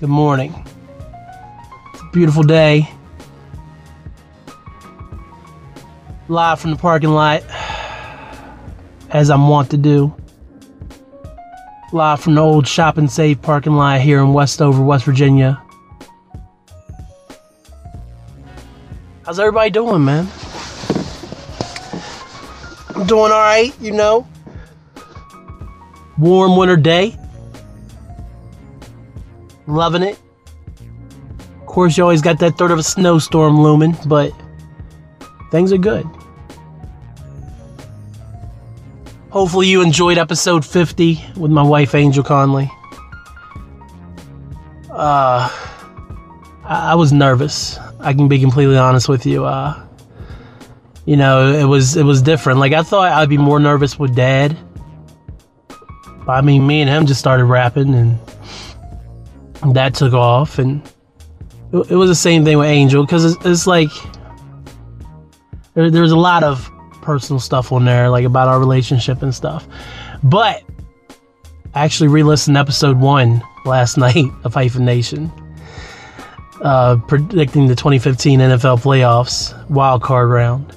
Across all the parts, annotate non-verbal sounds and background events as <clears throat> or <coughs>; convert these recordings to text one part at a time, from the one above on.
Good morning. It's a beautiful day. Live from the parking lot, as I'm wont to do. Live from the old Shop and Save parking lot here in Westover, West Virginia. How's everybody doing, man? I'm doing alright, you know warm winter day. Loving it. Of course, you always got that third of a snowstorm looming, but things are good. Hopefully, you enjoyed episode 50 with my wife, Angel Conley. Uh, I, I was nervous. I can be completely honest with you. Uh, you know, it was it was different. Like I thought I'd be more nervous with Dad But, I mean, me and him just started rapping, and that took off, and it, was the same thing with Angel because it's, it's, like there, there's a lot of personal stuff on there, like about our relationship and stuff. But I actually re-listened episode one last <laughs> night of Hyphen Nation, uh, predicting the 2015 NFL playoffs wild card round.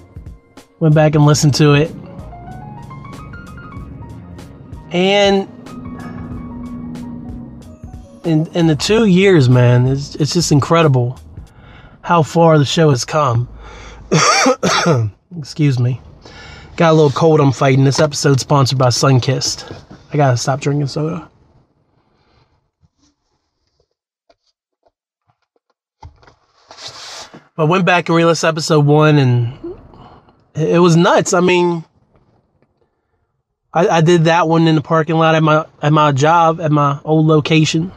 Went back and listened to it and in in the two years, man, it's it's just incredible how far the show has come. <coughs> Excuse me. Got a little cold I'm fighting. This episode sponsored by Sunkist. I gotta stop drinking soda. I went back and re-listened episode one, and it was nuts. I mean, I, I did that one in the parking lot at my at my job at my old location.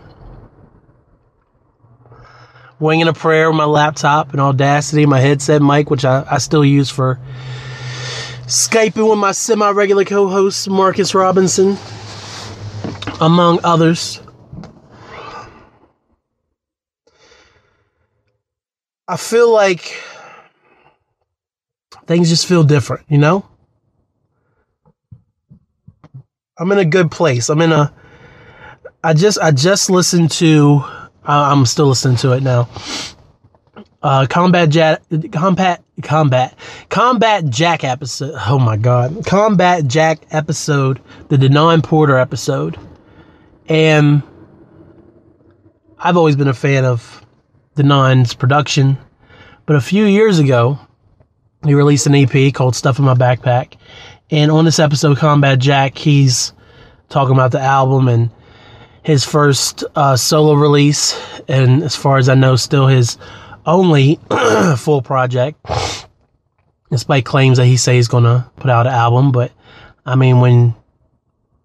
Winging a prayer with my laptop and Audacity, my headset mic, which I, I still use for Skyping with my semi regular co host, Marcus Robinson, among others. I feel like things just feel different, you know? I'm in a good place. I'm in a. I just I just listened to. Uh, I'm still listening to it now. Uh, combat Jack, combat, combat, combat Jack episode. Oh my god, combat Jack episode, the Denaun Porter episode, and I've always been a fan of Denaun's production, but a few years ago, he released an EP called "Stuff in My Backpack," And on this episode, Combat Jack, he's talking about the album and his first uh, solo release, and as far as I know, still his only <clears throat> full project. Despite claims that he says he's gonna put out an album, but I mean, when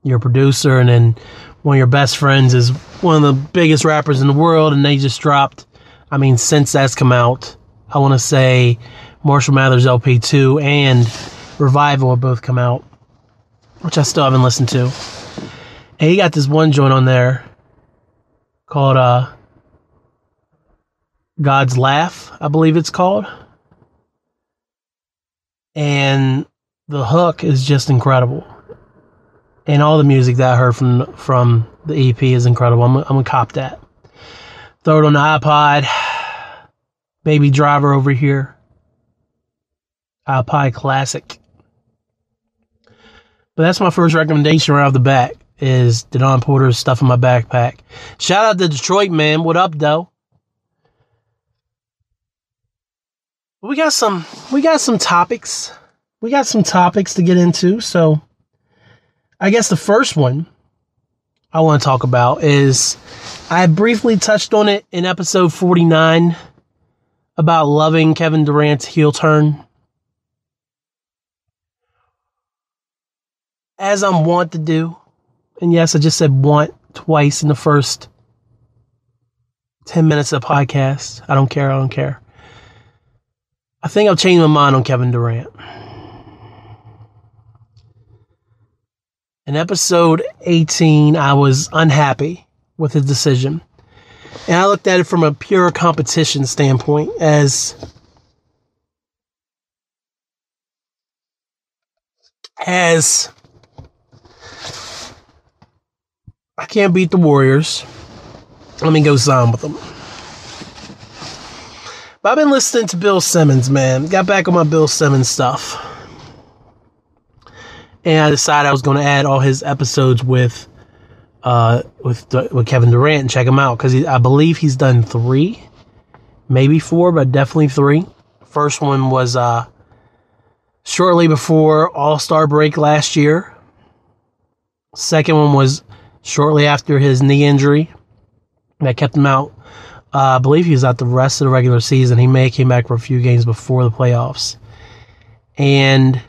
you're a producer and then one of your best friends is one of the biggest rappers in the world, and they just dropped. I mean, since that's come out, I want to say Marshall Mathers LP two and Revival have both come out, which I still haven't listened to. And he got this one joint on there called uh, God's Laugh, I believe it's called. And the hook is just incredible. And all the music that I heard from from the EP is incredible. I'm, I'm gonna cop that. Throw it on the iPod. Baby Driver over here. iPod Classic. But that's my first recommendation right off the bat is Denaun Porter's stuff in my backpack. Shout out to Detroit, man. What up, though? We got some we got some topics. We got some topics to get into. So I guess the first one I want to talk about is I briefly touched on it in episode 49 about loving Kevin Durant's heel turn as I'm wont to do, and yes, I just said want twice in the first 10 minutes of the podcast. I don't care. I don't care. I think I've changed my mind on Kevin Durant. In episode 18, I was unhappy with his decision. And I looked at it from a pure competition standpoint as as I can't beat the Warriors. Let me go sign with them. But I've been listening to Bill Simmons, man. Got back on my Bill Simmons stuff. And I decided I was going to add all his episodes with uh, with with Kevin Durant and check him out because I believe he's done three, maybe four, but definitely three. First one was uh, shortly before All Star break last year. Second one was shortly after his knee injury that kept him out. Uh, I believe he was out the rest of the regular season. He may have came back for a few games before the playoffs. And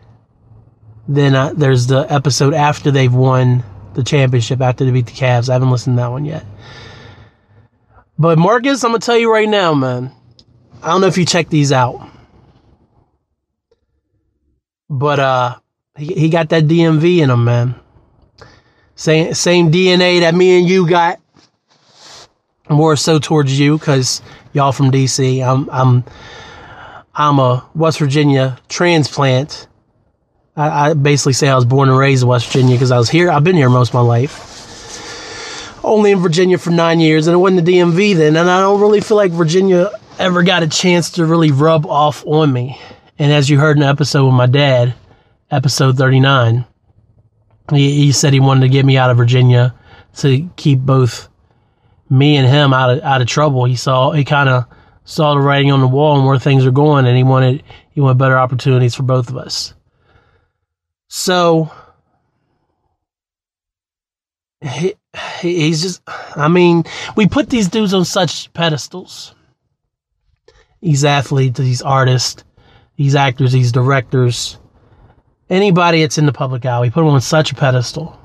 then uh, there's the episode after they've won the championship, after they beat the Cavs. I haven't listened to that one yet. But Marcus, I'm going to tell you right now, man. I don't know if you check these out. But uh, he, he got that DMV in him, man. Same same DNA that me and you got. More so towards you because y'all from DC. I'm I'm I'm a West Virginia transplant. I, I basically say I was born and raised in West Virginia because I was here. I've been here most of my life. Only in Virginia for nine years, and it wasn't the DMV then. And I don't really feel like Virginia ever got a chance to really rub off on me. And as you heard in the episode with my dad, episode 39, he, he said he wanted to get me out of Virginia to keep both me and him out of out of trouble. He saw he kind of saw the writing on the wall and where things are going, and he wanted he wanted better opportunities for both of us. So he, he's just I mean, we put these dudes on such pedestals. These athletes, these artists, these actors, these directors, anybody that's in the public eye, we put them on such a pedestal.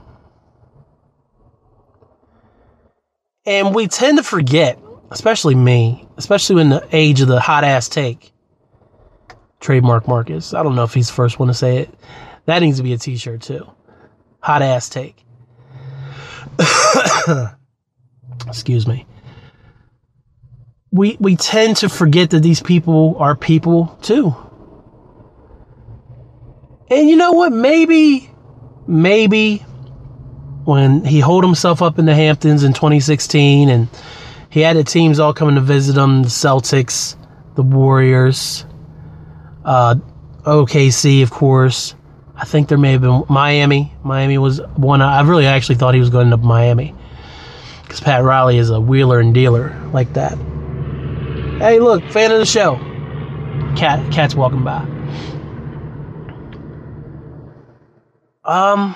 And we tend to forget, especially me, especially in the age of the hot ass take. Trademark Marcus. I don't know if he's the first one to say it. That needs to be a t shirt too. Hot ass take. <coughs> Excuse me. We we tend to forget that these people are people too. And you know what? Maybe, maybe when he holed himself up in the Hamptons in 2016 and he had the teams all coming to visit him the Celtics, the Warriors, uh, OKC, of course. I think there may have been Miami. Miami was one. I really actually thought he was going to Miami because Pat Riley is a wheeler and dealer like that. Hey, look, fan of the show. Cat, cat's walking by. Um,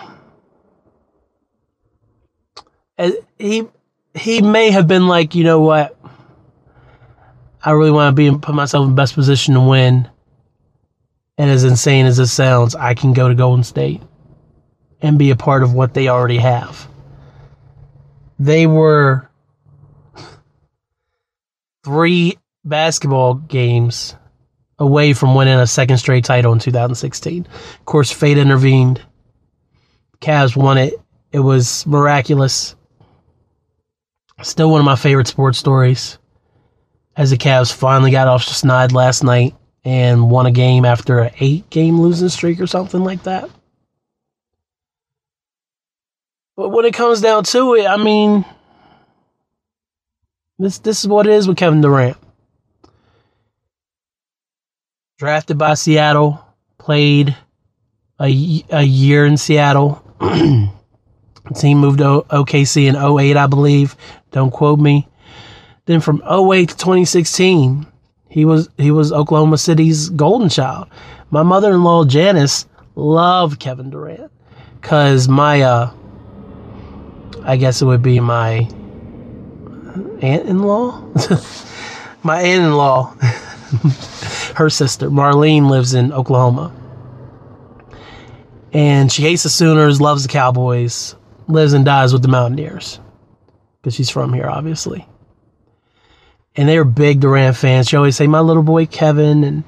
he he may have been like, you know what? I really want to be put myself in best position to win. And as insane as it sounds, I can go to Golden State and be a part of what they already have. They were <laughs> three basketball games away from winning a second straight title in 2016. Of course, fate intervened. Cavs won it. It was miraculous. Still one of my favorite sports stories. As the Cavs finally got off snide last night and won a game after an eight game losing streak or something like that. But when it comes down to it, I mean, this this is what it is with Kevin Durant. Drafted by Seattle, played a, a year in Seattle. <clears throat> team moved to OKC in 08, I believe. Don't quote me. Then from 08 to 2016, he was he was Oklahoma City's golden child. My mother-in-law Janice loved Kevin Durant cuz my uh I guess it would be my aunt-in-law. <laughs> my aunt-in-law <laughs> her sister Marlene lives in Oklahoma. And she hates the Sooners, loves the Cowboys, lives and dies with the Mountaineers. because she's from here, obviously. And they were big Durant fans. She always say, "My little boy Kevin," and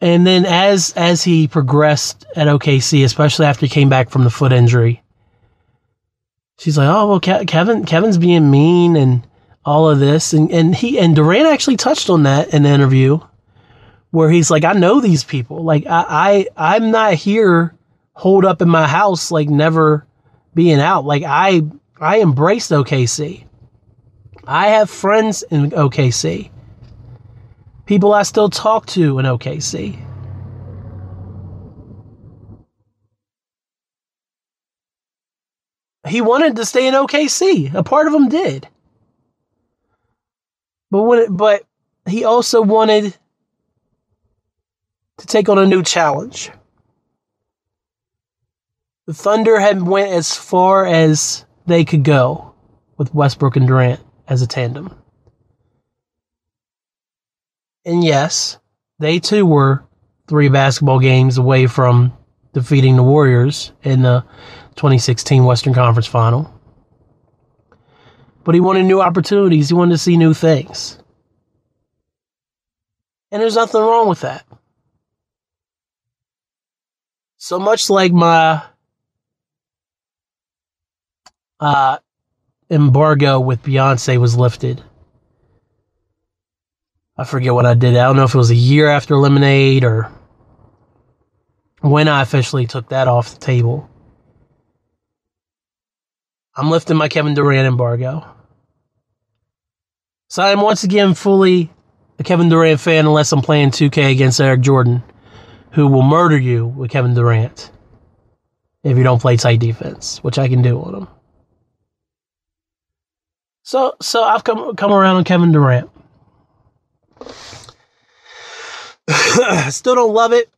and then as as he progressed at OKC, especially after he came back from the foot injury, she's like, "Oh well, Ke- Kevin Kevin's being mean and all of this," and and he and Durant actually touched on that in the interview, where he's like, "I know these people. Like I, I I'm not here holed up in my house, like never being out. Like I I embraced OKC. I have friends in OKC. People I still talk to in OKC." he wanted to stay in OKC. A part of him did. But when it, but he also wanted to take on a new challenge. The Thunder had went as far as they could go with Westbrook and Durant as a tandem. And yes, they too were three basketball games away from defeating the Warriors in the 2016 Western Conference Final. But he wanted new opportunities. He wanted to see new things. And there's nothing wrong with that. So much like my uh, embargo with Beyonce was lifted. I forget what I did. I don't know if it was a year after Lemonade or when I officially took that off the table. I'm lifting my Kevin Durant embargo. So I'm once again fully a Kevin Durant fan unless I'm playing 2K against Eric Jordan, who will murder you with Kevin Durant if you don't play tight defense, which I can do on him. So so I've come come around on Kevin Durant. <sighs> Still don't love it,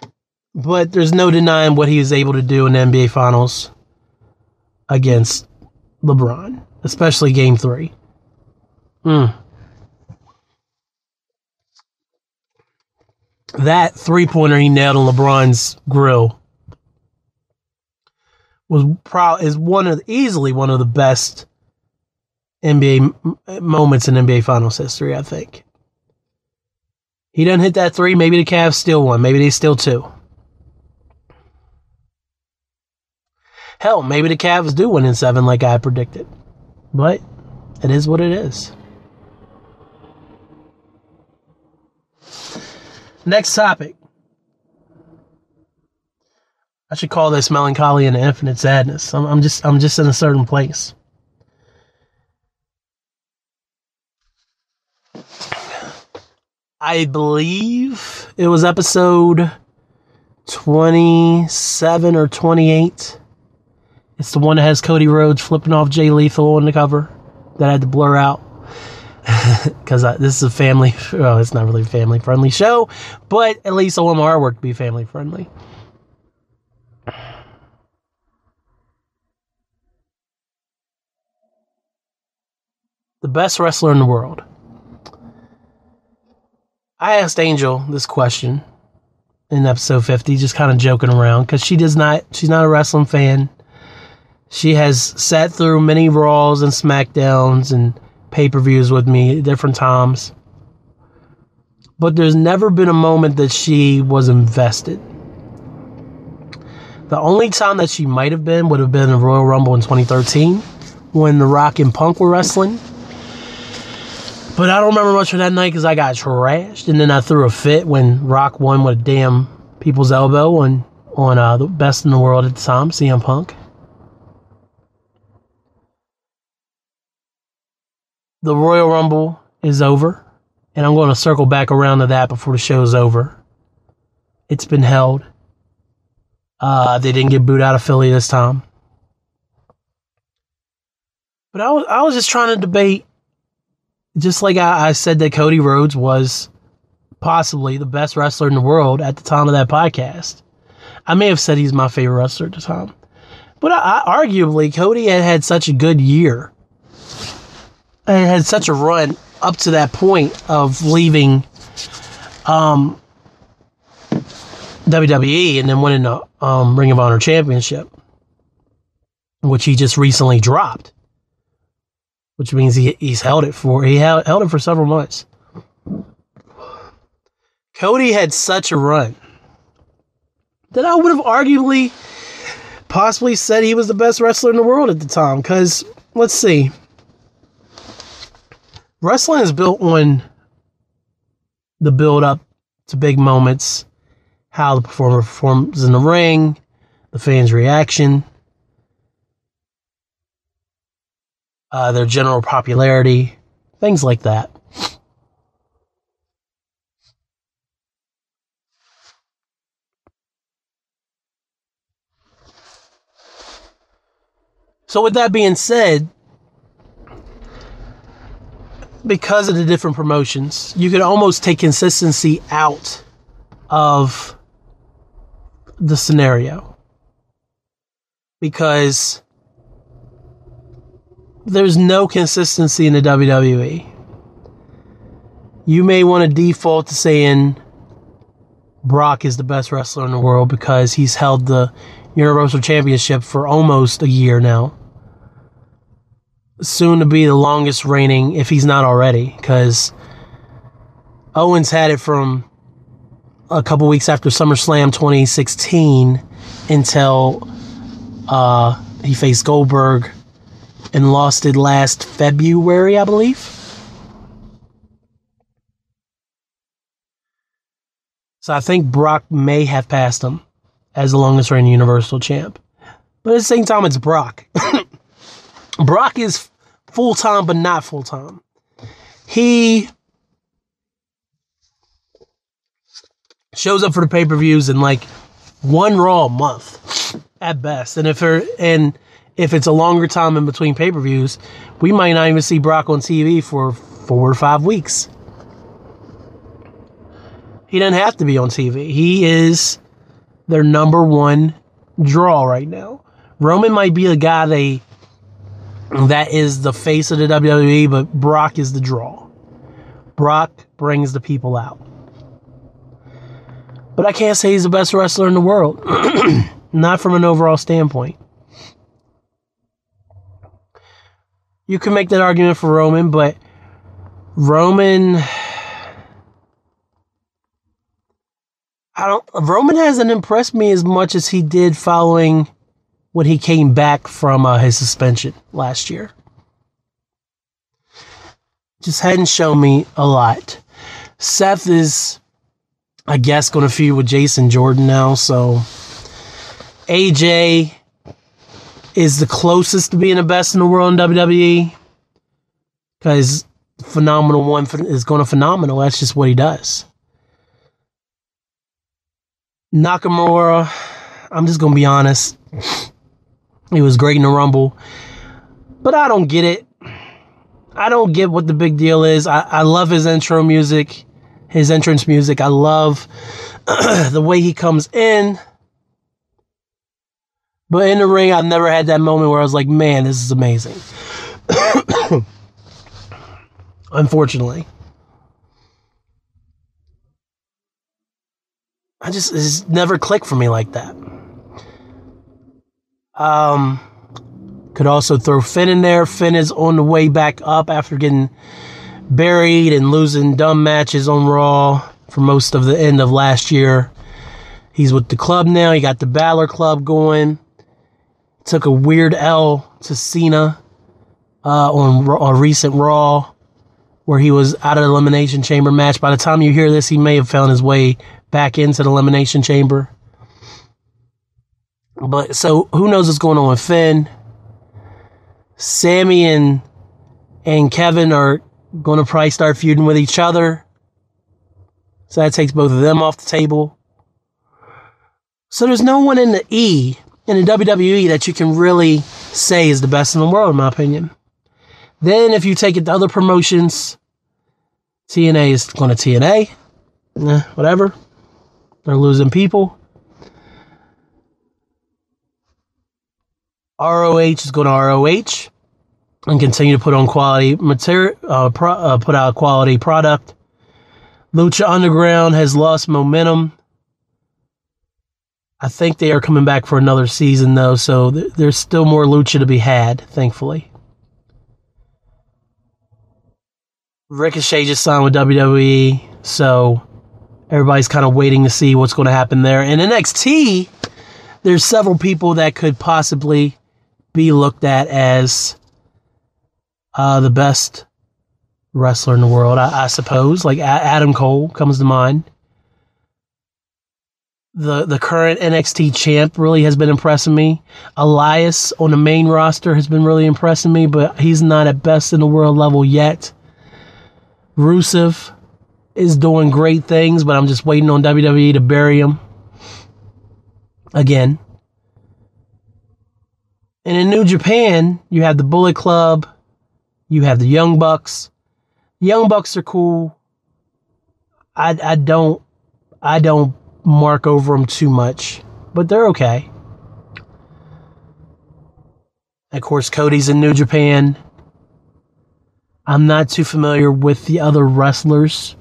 but there's no denying what he was able to do in the NBA Finals against LeBron, especially game three. Mm. That three pointer he nailed on LeBron's grill was pro is won of easily one of the best NBA moments in NBA Finals history. I think he doesn't hit that three. Maybe the Cavs still one. Maybe they still two. Hell, maybe the Cavs do win in seven like I predicted. But it is what it is. Next topic. I should call this melancholy and infinite sadness. I'm, I'm just I'm just in a certain place. I believe it was episode 27 or 28 it's the one that has Cody Rhodes flipping off Jay Lethal on the cover that I had to blur out <laughs> because this is a family. <laughs> Well, it's not really a family friendly show, but at least artwork to be family friendly. The best wrestler in the world. I asked Angel this question in episode 50, just kind of joking around because she does not, she's not a wrestling fan. She has sat through many Raws and SmackDowns and pay per views with me at different times. But there's never been a moment that she was invested. The only time that she might have been would have been the Royal Rumble in 2013 when The Rock and Punk were wrestling. But I don't remember much of that night because I got trashed, and then I threw a fit when Rock won with a damn people's elbow on on uh, the best in the world at the time, CM Punk. The Royal Rumble is over, and I'm going to circle back around to that before the show's over. It's been held. Uh, they didn't get booed out of Philly this time. But I was I was just trying to debate, just like I, I said that Cody Rhodes was possibly the best wrestler in the world at the time of that podcast. I may have said he's my favorite wrestler at the time, but I, I, arguably Cody had had such a good year and had such a run up to that point of leaving um, WWE and then winning the um, Ring of Honor Championship, which he just recently dropped. which means he he's held it for he held, held it for several months. Cody had such a run that I would have arguably possibly said he was the best wrestler in the world at the time. Because let's see, wrestling is built on the build up to big moments, how the performer performs in the ring, the fans' reaction, uh, their general popularity, things like that. So, with that being said, because of the different promotions, you could almost take consistency out of the scenario. Because there's no consistency in the WWE. You may want to default to saying Brock is the best wrestler in the world because he's held the Universal Championship for almost a year now soon to be the longest reigning, if he's not already, because Owens had it from a couple weeks after SummerSlam 2016 until uh, he faced Goldberg and lost it last February, I believe. So I think Brock may have passed him as the longest reigning Universal Champ. But at the same time, it's Brock. <coughs> Brock is full time, but not full time. He shows up for the pay per views in like one Raw a month at best, and if er, and if it's a longer time in between pay per views, we might not even see Brock on TV for four or five weeks. He doesn't have to be on TV. He is their number one draw right now. Roman might be a guy they that is the face of the WWE, but Brock is the draw. Brock brings the people out. But I can't say he's the best wrestler in the world. <clears throat> Not from an overall standpoint. You can make that argument for Roman, but Roman I don't Roman hasn't impressed me as much as he did following when he came back from uh, his suspension last year. Just hadn't shown me a lot. Seth is, I guess, going to feud with Jason Jordan now. So AJ is the closest to being the best in the world in WWE because phenomenal one is going to phenomenal. That's just what he does. Nakamura, I'm just going to be honest. He was great in the Rumble. But I don't get it. I don't get what the big deal is. I, I love his intro music, his entrance music. I love <clears throat> the way he comes in. But in the ring, I've never had that moment where I was like, man, this is amazing. <coughs> Unfortunately. I just, it's never clicked for me like that. Um, could also throw Finn in there. Finn is on the way back up after getting buried and losing dumb matches on Raw for most of the end of last year. He's with the club now. He got the Balor Club going. Took a weird L to Cena uh, on a recent Raw where he was out of the Elimination Chamber match. By the time you hear this, he may have found his way back into the Elimination Chamber. But so who knows what's going on with Finn? Sammy and and Kevin are going to probably start feuding with each other. So that takes both of them off the table. So there's no one in the E in the WWE that you can really say is the best in the world, in my opinion. Then if you take it to other promotions, TNA is going to TNA. Eh, whatever. They're losing people. ROH is going to ROH and continue to put on quality material, uh, pro, uh, put out quality product. Lucha Underground has lost momentum. I think they are coming back for another season though, so th- there's still more lucha to be had, thankfully. Ricochet just signed with WWE, so everybody's kind of waiting to see what's going to happen there. In NXT, there's several people that could possibly be looked at as uh, the best wrestler in the world, I, I suppose. Like a- Adam Cole comes to mind. The the current NXT champ really has been impressing me. Elias on the main roster has been really impressing me, but he's not at best in the world level yet. Rusev is doing great things, but I'm just waiting on WWE to bury him again. And in New Japan, you have the Bullet Club, you have the Young Bucks. Young Bucks are cool. I I don't I don't mark over them too much, but they're okay. Of course, Cody's in New Japan. I'm not too familiar with the other wrestlers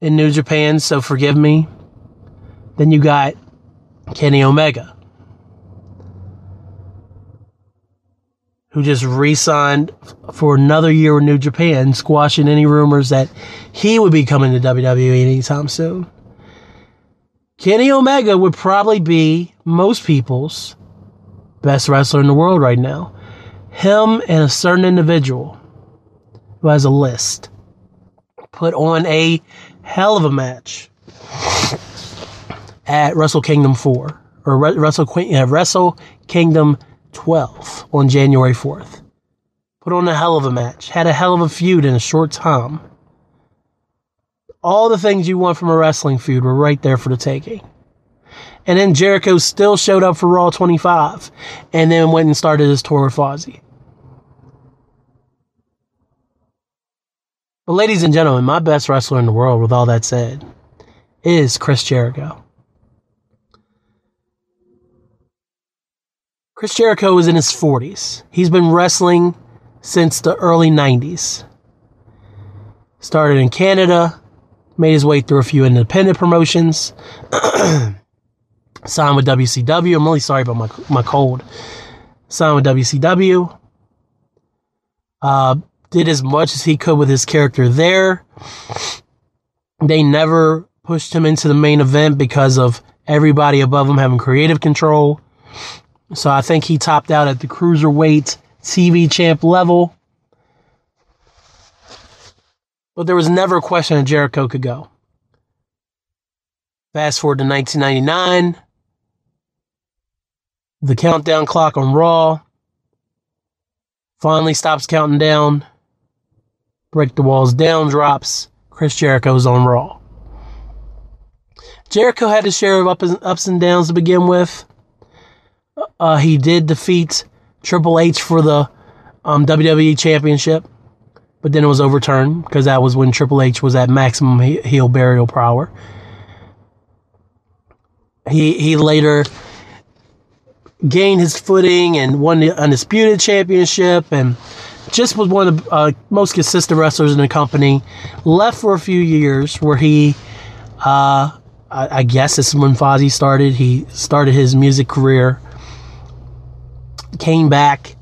in New Japan, so forgive me. Then you got Kenny Omega, who just re signed for another year with New Japan, squashing any rumors that he would be coming to WWE anytime soon. Kenny Omega would probably be most people's best wrestler in the world right now. Him and a certain individual who has a list put on a hell of a match at Wrestle Kingdom 4 or Wrestle, uh, Wrestle Kingdom 12 on January 4th. Put on a hell of a match, had a hell of a feud in a short time. All the things you want from a wrestling feud were right there for the taking. And then Jericho still showed up for Raw 25 and then went and started his tour with Fozzy. But, ladies and gentlemen, my best wrestler in the world, with all that said, is Chris Jericho. Chris Jericho is in his 40s. He's been wrestling since the early 90s. Started in Canada, made his way through a few independent promotions, <clears throat> signed with WCW. I'm really sorry about my, my cold. Signed with WCW. Uh, did as much as he could with his character there. They never pushed him into the main event because of everybody above him having creative control. So I think he topped out at the cruiserweight TV champ level. But there was never a question that Jericho could go. Fast forward to 1999. The countdown clock on Raw finally stops counting down. Break the Walls Down drops. Chris Jericho's on Raw. Jericho had his share of ups and downs to begin with. Uh, he did defeat Triple H for the um, WWE Championship, but then it was overturned because that was when Triple H was at maximum heel burial power. He he later gained his footing and won the undisputed championship and just was one of the uh, most consistent wrestlers in the company. Left for a few years where he, uh, I, I, guess this is when Fozzy started. He started his music career, came back,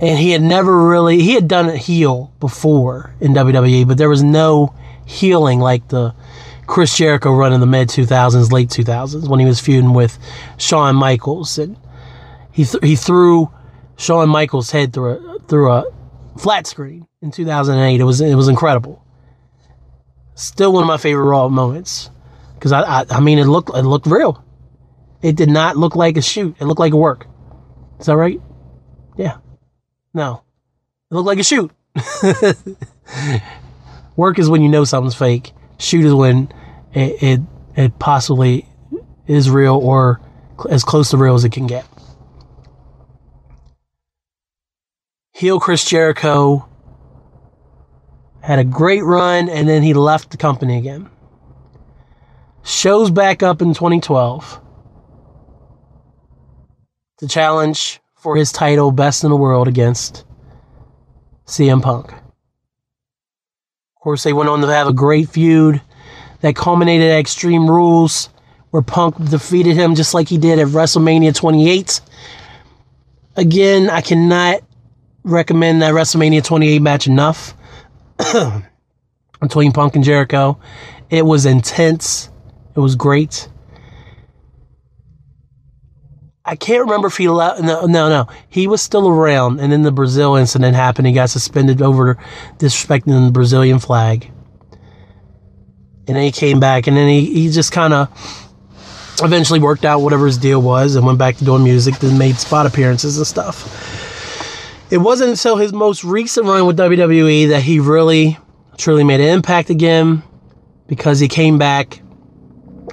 and he had never really, he had done a heel before in WWE, but there was no heeling like the Chris Jericho run in the mid 2000s, late 2000s when he was feuding with Shawn Michaels. And he, th- he threw Shawn Michaels' head through a through a flat screen in 2008. It was it was incredible. Still one of my favorite Raw moments because I, I I mean it looked it looked real. It did not look like a shoot. It looked like a work. Is that right? Yeah. No. It looked like a shoot. <laughs> work is when you know something's fake. Shoot is when it, it it possibly is real or as close to real as it can get. heel Chris Jericho had a great run and then he left the company again. Shows back up in 2012 to challenge for his title Best in the World against CM Punk. Of course, they went on to have a great feud that culminated at Extreme Rules, where Punk defeated him just like he did at WrestleMania 28. Again, I cannot recommend that WrestleMania 28 match enough <coughs> between Punk and Jericho. It was intense. It was great. I can't remember if he left. No, no, no. He was still around, and then the Brazil incident happened. He got suspended over disrespecting the Brazilian flag. And then he came back, and then he, he just kind of eventually worked out whatever his deal was and went back to doing music, then made spot appearances and stuff. It wasn't until his most recent run with WWE that he really, truly made an impact again because he came back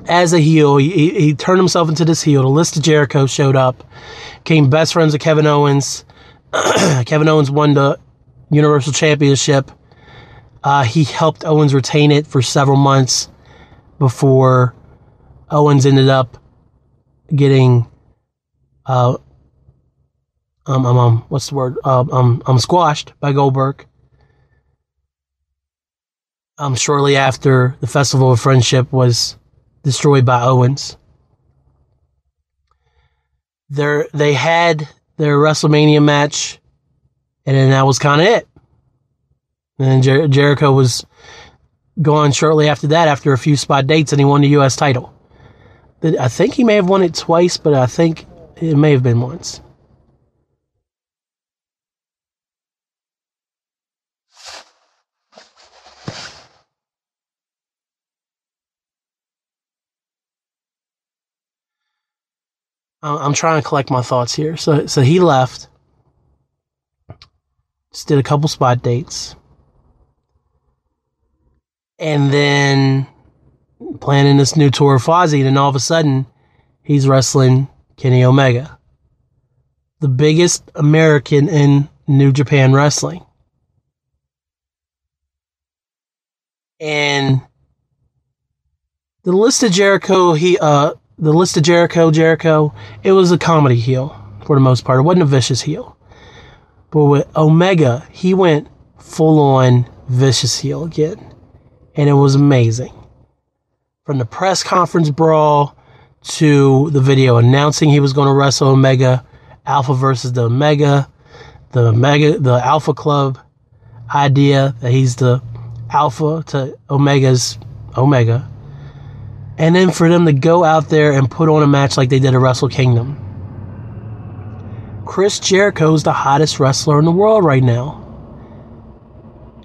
as a heel. He, he turned himself into this heel. The list of Jericho showed up, became best friends with Kevin Owens. <clears throat> Kevin Owens won the Universal Championship. Uh, he helped Owens retain it for several months before Owens ended up getting uh, um, um, um what's the word? Um, um, um, squashed by Goldberg. Um, shortly after the Festival of Friendship was destroyed by Owens. There, they had their WrestleMania match, and then that was kind of it. And then Jer- Jericho was gone shortly after that, after a few spot dates, and he won the U.S. title. I think he may have won it twice, but I think it may have been once. I'm trying to collect my thoughts here. So, so he left. Just did a couple spot dates. And then planning this new tour of Fozzy. And then all of a sudden, he's wrestling Kenny Omega, the biggest American in New Japan Wrestling. And the list of Jericho, he uh, the list of Jericho, Jericho, it was a comedy heel for the most part. It wasn't a vicious heel. But with Omega, he went full on vicious heel again. And it was amazing. From the press conference brawl to the video announcing he was going to wrestle Omega, Alpha versus the Omega, the Omega, the Alpha Club idea that he's the Alpha to Omega's Omega and then for them to go out there and put on a match like they did at Wrestle Kingdom. Chris Jericho is the hottest wrestler in the world right now.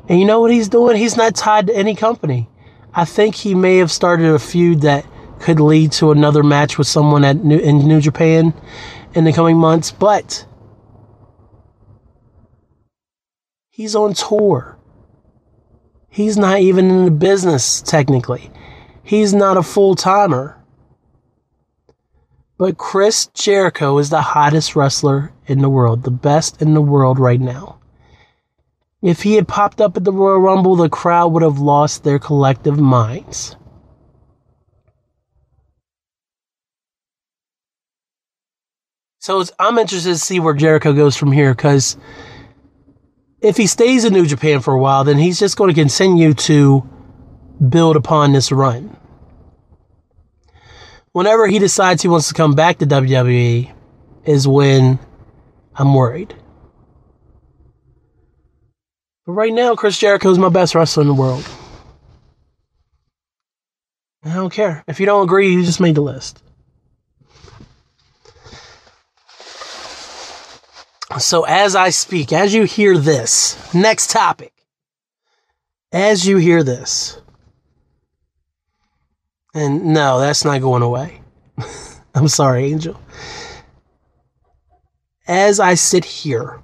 And you know what he's doing? He's not tied to any company. I think he may have started a feud that could lead to another match with someone at New, in New Japan in the coming months, but he's on tour. He's not even in the business technically. He's not a full timer. But Chris Jericho is the hottest wrestler in the world, the best in the world right now. If he had popped up at the Royal Rumble, the crowd would have lost their collective minds. So I'm interested to see where Jericho goes from here because if he stays in New Japan for a while, then he's just going to continue to build upon this run. Whenever he decides he wants to come back to WWE, is when I'm worried. But right now, Chris Jericho is my best wrestler in the world. I don't care. If you don't agree, you just made the list. So, as I speak, as you hear this, next topic, as you hear this, and no, that's not going away. <laughs> I'm sorry, Angel. As I sit here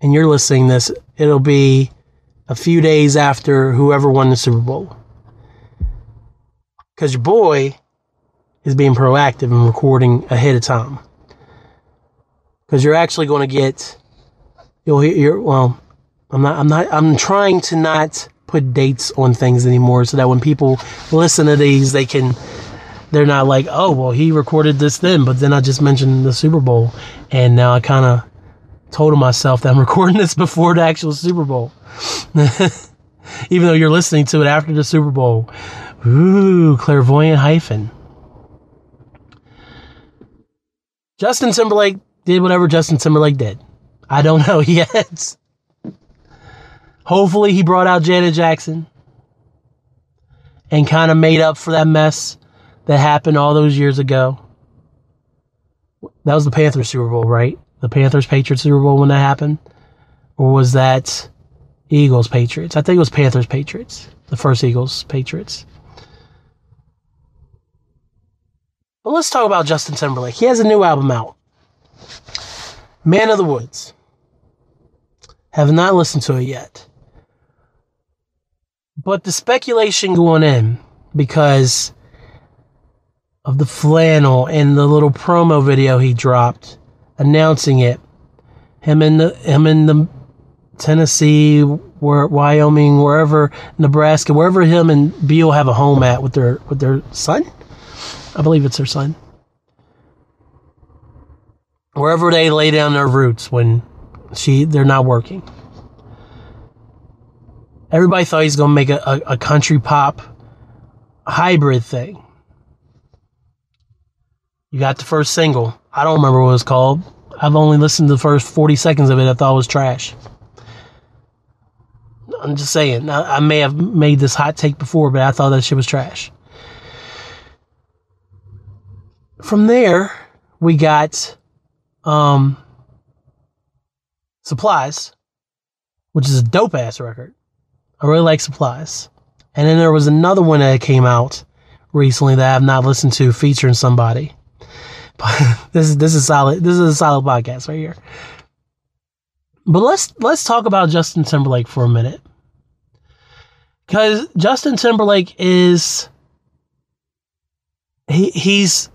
and you're listening this, it'll be a few days after whoever won the Super Bowl. Because your boy is being proactive and recording ahead of time. Because you're actually going to get, you'll hear, well, I'm not, I'm not, I'm trying to not put dates on things anymore so that when people listen to these, they can, they're not like, oh, well, he recorded this then, but then I just mentioned the Super Bowl. And now I kind of told myself that I'm <laughs> recording this before the actual Super Bowl. <laughs> Even though you're listening to it after the Super Bowl. Ooh, clairvoyant hyphen. Justin Timberlake did whatever Justin Timberlake did. I don't <laughs> know yet. Hopefully, he brought out Janet Jackson and kind of made up for that mess that happened all those years ago. That was the Panthers Super Bowl, right? The Panthers Patriots Super Bowl when that happened? Or was that Eagles Patriots? I think it was Panthers Patriots. The first Eagles Patriots. But let's talk about Justin Timberlake. He has a new album out. Man of the Woods. Have not listened to it yet. But the speculation going in because of the flannel and the little promo video he dropped announcing it. Him in the him in the Tennessee, where Wyoming, wherever Nebraska, wherever him and Biel have a home at with their with their son. I believe it's their son. Wherever they lay down their roots when she they're not working. Everybody thought he's gonna make a, a, a country pop hybrid thing. You got the first single. I don't remember what it's called. I've only listened to the first 40 seconds of it. I thought it was trash. I'm just saying. I, I may have made this hot take before, but I thought that shit was trash. From there, we got um, Supplies, which is a dope ass record. I really like Supplies. And then there was another one that came out recently that I have not listened to featuring somebody. <laughs> But this is this is solid. This is a solid podcast right here. But let's let's talk about Justin Timberlake for a minute. Cuz Justin Timberlake is he he's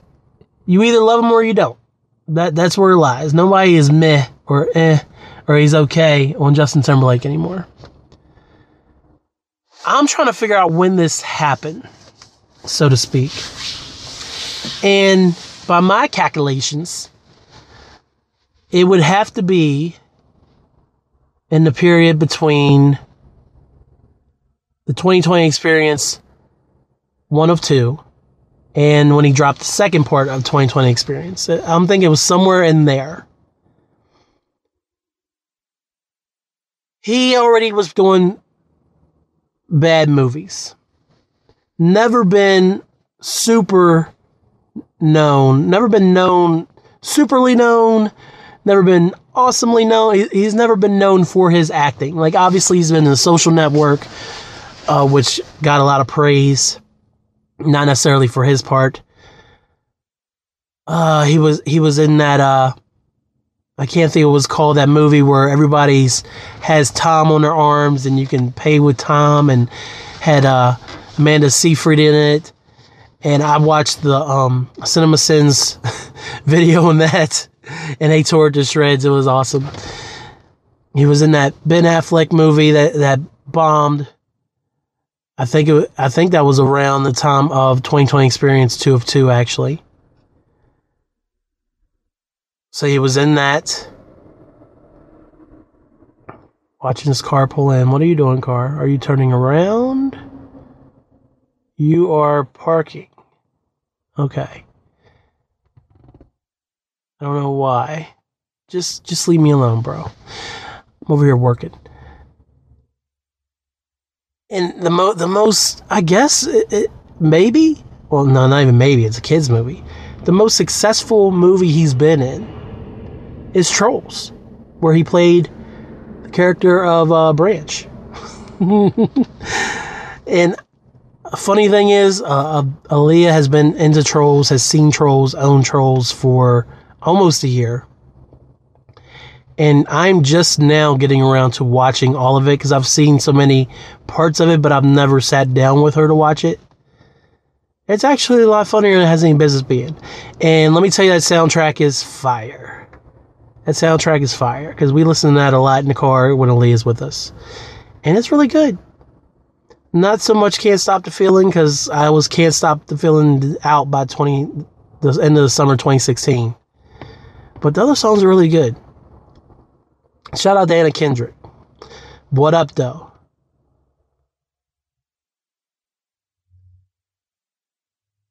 you either love him or you don't. That that's where it lies. Nobody is meh or eh or he's okay on Justin Timberlake anymore. I'm trying to figure out when this happened, so to speak. And by my calculations, it would have to be in the period between the 2020 experience, one of two, and when he dropped the second part of 2020 experience. I'm thinking it was somewhere in there. He already was doing bad movies. Never been super known, never been known, superly known, never been awesomely known. He, he's never been known for his acting. Like, obviously, he's been in the social network, uh, which got a lot of praise, not necessarily for his part. Uh, he was he was in that uh, I can't think it was called that movie where everybody's has Tom on their arms and you can pay with Tom and had uh, Amanda Seyfried in it and I watched the um, Cinema Sins <laughs> video on that, <laughs> and they tore it to shreds. It was awesome. He was in that Ben Affleck movie that that bombed. I think it. I think that was around the time of 2020 Experience Two of Two, actually. So he was in that. Watching his car pull in. What are you doing, car? Are you turning around? You are parking. Okay. I don't know why. Just just leave me alone, bro. I'm over here working. And the mo the most I guess it, it, maybe well no not even maybe it's a kids movie. The most successful movie he's been in is Trolls, where he played the character of uh, Branch. <laughs> and a funny thing is, uh, uh, Aaliyah has been into trolls, has seen trolls, owned trolls for almost a year. And I'm just now getting around to watching all of it because I've seen so many parts of it, but I've never sat down with her to watch it. It's actually a lot funnier than it has any business being. And let me tell you, that soundtrack is fire. That soundtrack is fire because we listen to that a lot in the car when Ali is with us. And it's really good not so much can't stop the feeling because I was can't stop the feeling out by 20 the end of the summer 2016. But the other songs are really good. Shout out to Anna Kendrick. What up though?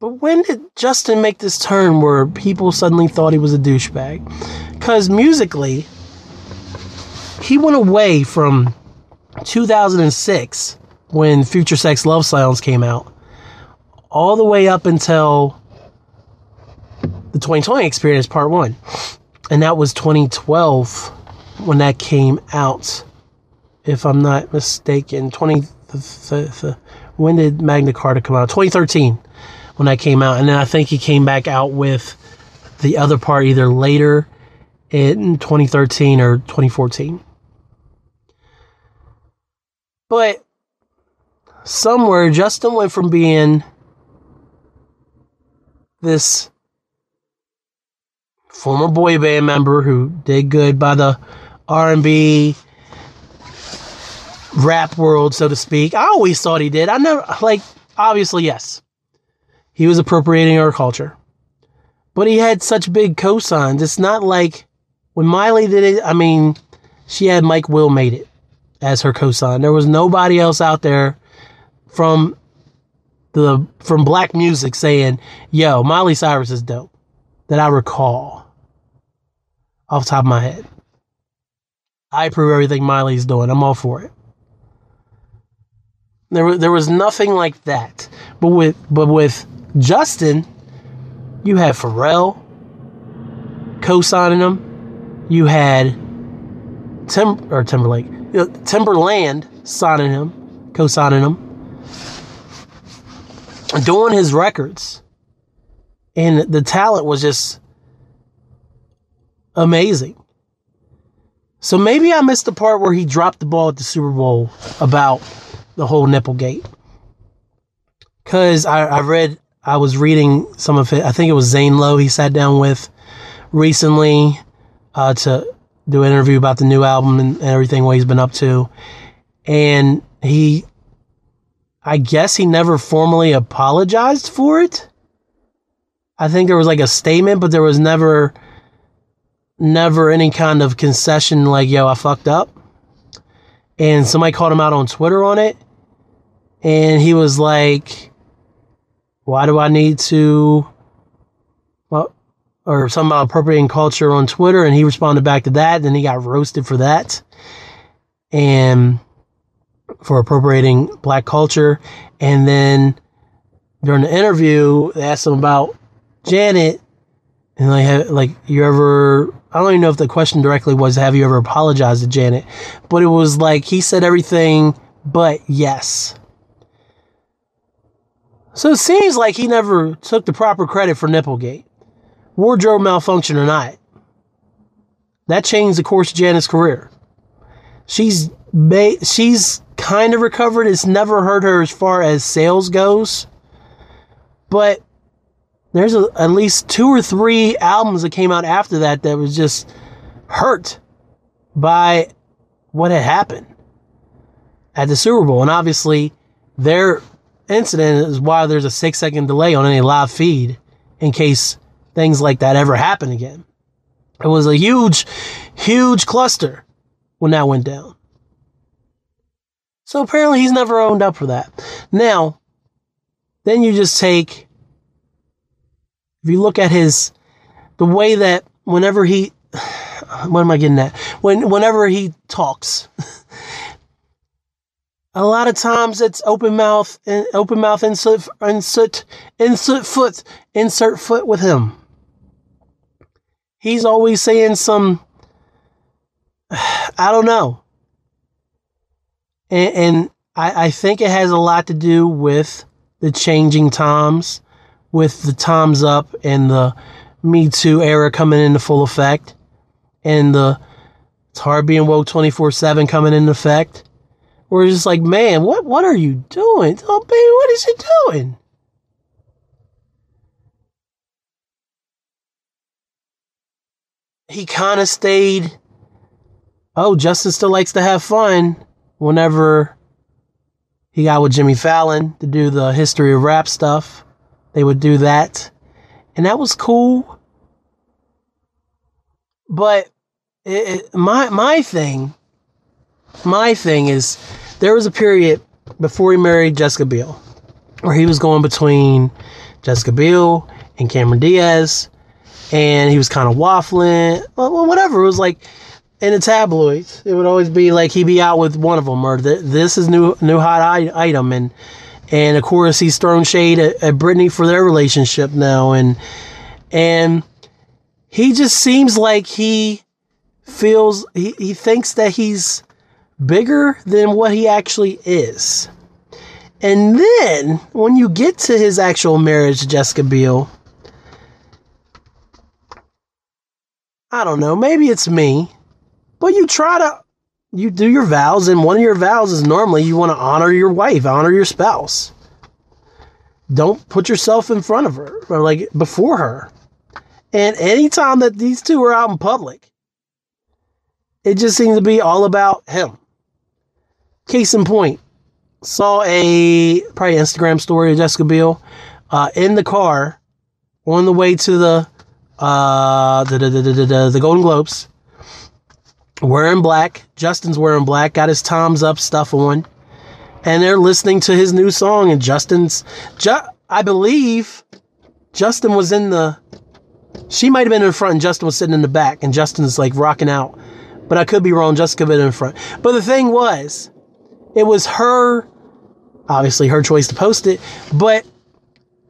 But when did Justin make this turn where people suddenly thought he was a douchebag? Because musically, he went away from 2006 when Future Sex Love Sounds came out, all the way up until the 2020 Experience Part 1. And that was 2012 when that came out, if I'm not mistaken. 20, when did Magna Carta come out? 2013 when that came out. And then I think he came back out with the other part either later in 2013 or 2014. But somewhere Justin went from being this former boy band member who did good by the R&B rap world so to speak. I always thought he did. I never like obviously yes. He was appropriating our culture. But he had such big cosigns. It's not like when Miley did it, I mean, she had Mike Will made it as her cosign. There was nobody else out there from the from black music saying, "Yo, Miley Cyrus is dope." That I recall off the top of my head. I approve everything Miley's doing. I'm all for it. There there was nothing like that. But with but with Justin, you had Pharrell co-signing him. You had Tim or Timberlake, Timberland signing him, co-signing him doing his records. And the talent was just amazing. So maybe I missed the part where he dropped the ball at the Super Bowl about the whole Nipplegate. Because I, I read, I was reading some of it. I think it was Zane Lowe he sat down with recently uh, to do an interview about the new album and, and everything, what he's been up to. And he I guess he never formally apologized for it. I think there was like a statement, but there was never, never any kind of concession like, yo, I fucked up. And somebody called him out on Twitter on it. And he was like, why do I need to, well, or something about appropriating culture on Twitter. And he responded back to that. Then he got roasted for that. And for appropriating black culture. And then during the interview, they asked him about Janet. And like, like you ever, I don't even know if the question directly was, have you ever apologized to Janet? But it was like, he said everything but yes. So it seems like he never took the proper credit for Nipplegate. Wardrobe malfunction or not. That changed the course of Janet's career. She's she's kind of recovered. It's never hurt her as far as sales goes. But there's a, at least two or three albums that came out after that that was just hurt by what had happened at the Super Bowl. And obviously, their incident is why there's a six second delay on any live feed in case things like that ever happen again. It was a huge, huge cluster when that went down. So apparently he's never owned up for that. Now, then you just take, if you look at his, the way that whenever he, <sighs> what am I getting at? When, whenever he talks, <laughs> a lot of times it's open mouth and open mouth insert, insert, insert foot, insert foot with him. He's always saying some, <sighs> I don't know and, and I, I think it has a lot to do with the changing times, with the times up and the Me Too era coming into full effect, and the it's hard being woke twenty four seven coming into effect. We're just like, man, what what are you doing? Oh, baby, what is you doing? He kind of stayed. Oh, Justin still likes to have fun whenever he got with Jimmy Fallon to do the history of rap stuff, they would do that. And that was cool. But it, it, my my thing, my thing is, there was a period before he married Jessica Biel, where he was going between Jessica Biel and Cameron Diaz, and he was kind of waffling, well, whatever. It was like in the tabloids. It would always be like he'd be out with one of them, or this is new new hot item, and and of course he's thrown shade at, at Britney for their relationship now, and and he just seems like he feels he, he thinks that he's bigger than what he actually is. And then when you get to his actual marriage, Jessica Biel, I don't know, maybe it's me, but you try to you do your vows and one of your vows is normally you want to honor your wife, honor your spouse. Don't put yourself in front of her or like before her. And anytime that these two are out in public, it just seems to be all about him. Case in point, saw a probably Instagram story of Jessica Biel uh, in the car on the way to the uh, the, the, the, the, Golden Globes, wearing black. Justin's wearing black, got his Time's Up stuff on, and they're listening to his new song. And Justin's, Ju- I believe, Justin was in the. She might have been in front, and Justin was sitting in the back, and Justin's like rocking out. But I could be wrong. Jessica been in front. But the thing was, it was her, obviously her choice to post it, but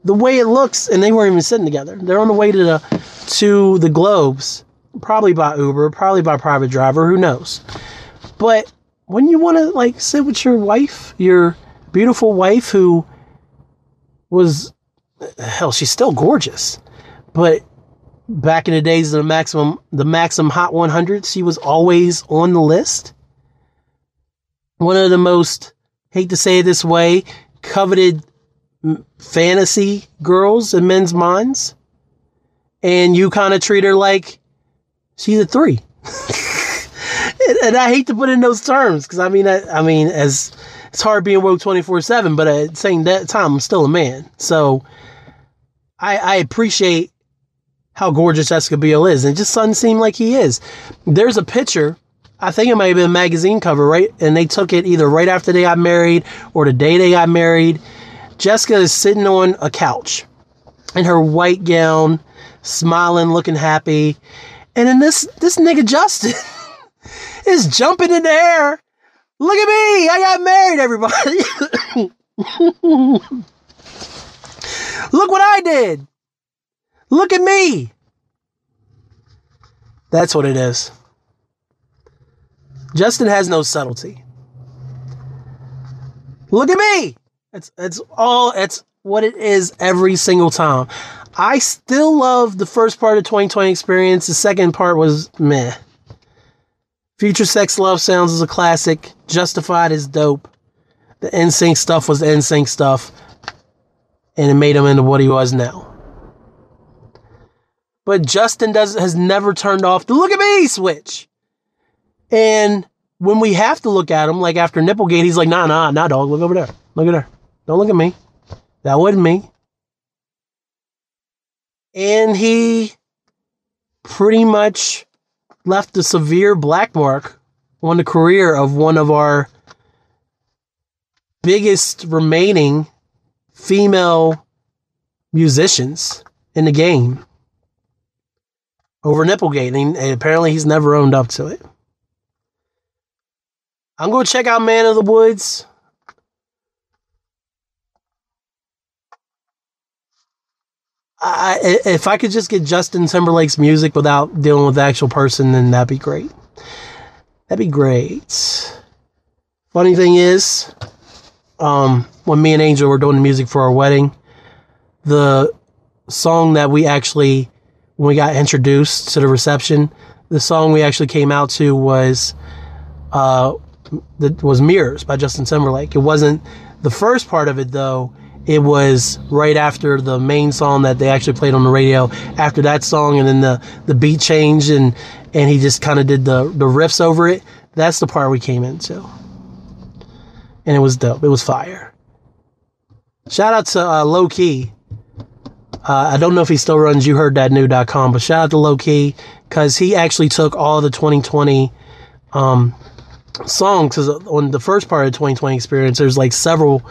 the way it looks, and they weren't even sitting together. They're on the way to the to the Globes, probably by Uber, probably by private driver, who knows. But when you want to like sit with your wife, your beautiful wife who was hell, she's still gorgeous. But back in the days of the maximum the maximum hot 100, she was always on the list one of the most, hate to say it this way, coveted fantasy girls in men's minds. And you kind of treat her like she's a three. <laughs> and I hate to put in those terms because I mean, I, I, mean, as it's hard being woke 24 7, but at the same time, I'm still a man. So I, I appreciate how gorgeous Biel is. And just doesn't seem like he is. There's a picture I think it might have been a magazine cover, right? And they took it either right after they got married or the day they got married. Jessica is sitting on a couch in her white gown, smiling, looking happy. And then this this nigga Justin <laughs> is jumping in the air. Look at me! I got married, everybody. <laughs> Look what I did. Look at me. That's what it is. Justin has no subtlety. Look at me. It's it's all it's what it is every single time. I still love the first part of 2020 experience. The second part was meh. Future Sex Love Sounds is a classic. Justified is dope. The NSYNC stuff was the NSYNC stuff. And it made him into what he was now. But Justin does has never turned off the look at me switch. And when we have to look at him, like after Nipplegate, he's like, nah, nah, nah, dog, look over there. Look at her. Don't look at me. That wasn't me. And he pretty much left a severe black mark on the career of one of our biggest remaining female musicians in the game over Nipplegate. And apparently he's never owned up to it. I'm going to check out Man of the Woods. I, if I could just get Justin Timberlake's music without dealing with the actual person, then that'd be great. That'd be great. Funny thing is, um, when me and Angel were doing the music for our wedding, the song that we actually, when we got introduced to the reception, the song we actually came out to was uh, that was Mirrors by Justin Timberlake. It wasn't the first part of it though. It was right after the main song that they actually played on the radio. After that song, and then the, the beat changed, and and he just kind of did the the riffs over it. That's the part we came into, and it was dope. It was fire. Shout out to uh, Low Key. Uh, I don't know if he still runs you heard that new.com, but shout out to Low Key because he actually took all the 2020 um, songs because on the first part of 2020 experience there's like several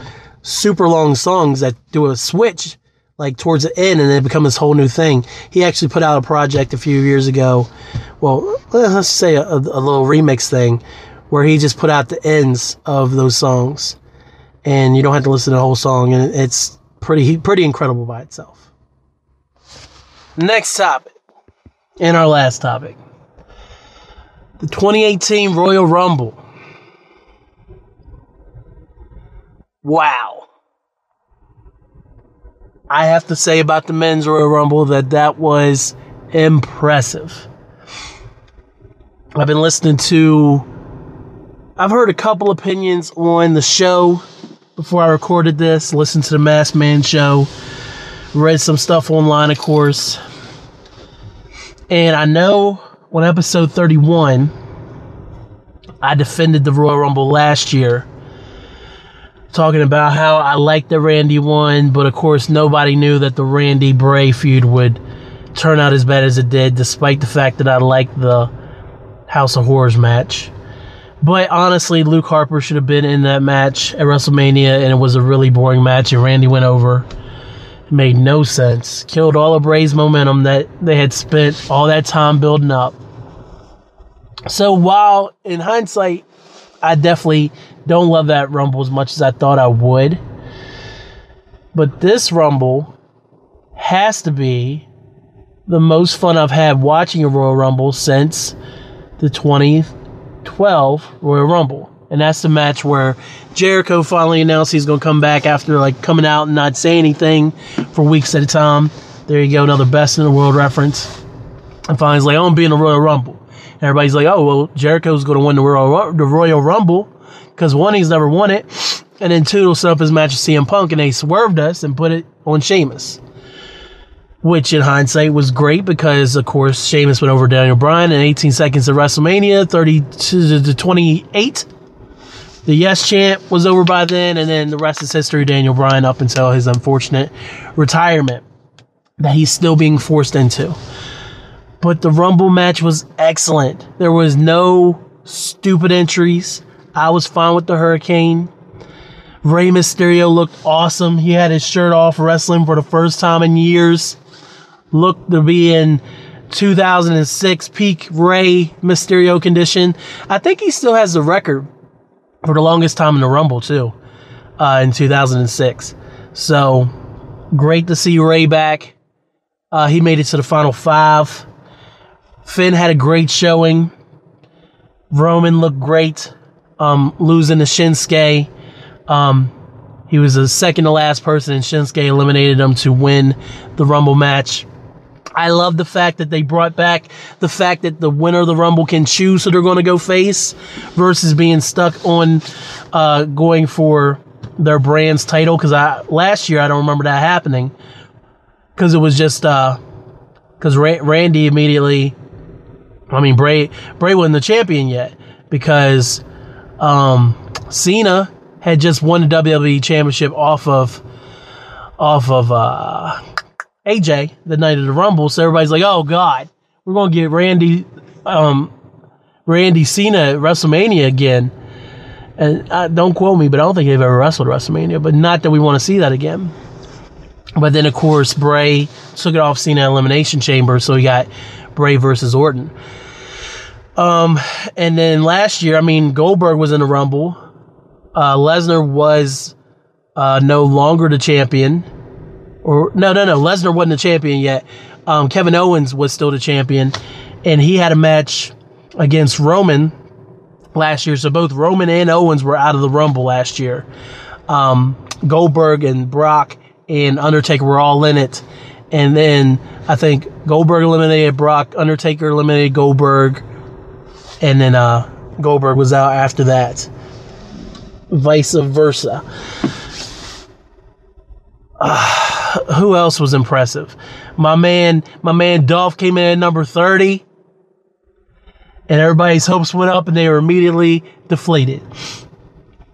super long songs that do a switch like towards the end, and then become this whole new thing. He actually put out a project a few years ago. Well, let's say a, a little remix thing where he just put out the ends of those songs, and you don't have to listen to the whole song, and it's pretty pretty incredible by itself. Next topic, and our last topic, the 2018 Royal Rumble. Wow. I have to say about the men's Royal Rumble that that was impressive. I've been listening to, I've heard a couple opinions on the show before I recorded this. Listened to the Masked Man show, read some stuff online, of course. And I know on episode 31, I defended the Royal Rumble last year talking about how I liked the Randy one, but of course nobody knew that the Randy Bray feud would turn out as bad as it did, despite the fact that I liked the House of Horrors match. But honestly, Luke Harper should have been in that match at WrestleMania, and it was a really boring match, and Randy went over. Made no sense. Killed all of Bray's momentum that they had spent all that time building up. So while in hindsight, I definitely don't love that Rumble as much as I thought I would. But this Rumble has to be the most fun I've had watching a Royal Rumble since the 2012 Royal Rumble. And that's the match where Jericho finally announced he's going to come back after like coming out and not saying anything for weeks at a time. There you go, another best in the world reference. And finally, he's like, I'm being a Royal Rumble. And everybody's like, oh, well, Jericho's going to win the Royal, the Royal Rumble because one, he's never won it, and then two, he'll set up his match with CM Punk, and they swerved us and put it on Sheamus. Which, in hindsight, was great because, of course, Sheamus went over Daniel Bryan in 18 seconds of WrestleMania, 32 to 28. The Yes chant was over by then, and then the rest is history. Daniel Bryan up until his unfortunate retirement that he's still being forced into. But the Rumble match was excellent. There was no stupid entries. I was fine with the Hurricane. Rey Mysterio looked awesome. He had his shirt off wrestling for the first time in years. Looked to be in 2006 peak Rey Mysterio condition. I think he still has the record for the longest time in the Rumble, too, uh, in 2006. So great to see Rey back. Uh, he made it to the final five. Finn had a great showing. Roman looked great um, losing to Shinsuke. Um, he was the second to last person, and Shinsuke eliminated him to win the Rumble match. I love the fact that they brought back the fact that the winner of the Rumble can choose who they're going to go face versus being stuck on uh, going for their brand's title. Because I last year I don't remember that happening because it was just because uh, Ra- Randy immediately. I mean Bray Bray wasn't the champion yet because um, Cena had just won the WWE Championship off of off of uh, AJ the night of the Rumble. So everybody's like, "Oh God, we're gonna get Randy, um, Randy Cena at WrestleMania again." And uh, don't quote me, but I don't think they've ever wrestled WrestleMania. But not that we want to see that again. But then, of course, Bray took it off Cena Elimination Chamber, so we got Bray versus Orton. Um, and then last year, I mean, Goldberg was in the Rumble. Uh, Lesnar was uh, no longer the champion. Or no, no, no. Lesnar wasn't the champion yet. Um, Kevin Owens was still the champion, and he had a match against Roman last year. So both Roman and Owens were out of the Rumble last year. Um, Goldberg and Brock and Undertaker were all in it. And then I think Goldberg eliminated Brock, Undertaker eliminated Goldberg, and then uh, Goldberg was out after that. Vice versa. Uh, <sighs> who else was impressive? My man, my man Dolph came in at number 30. And everybody's hopes went up and they were immediately deflated.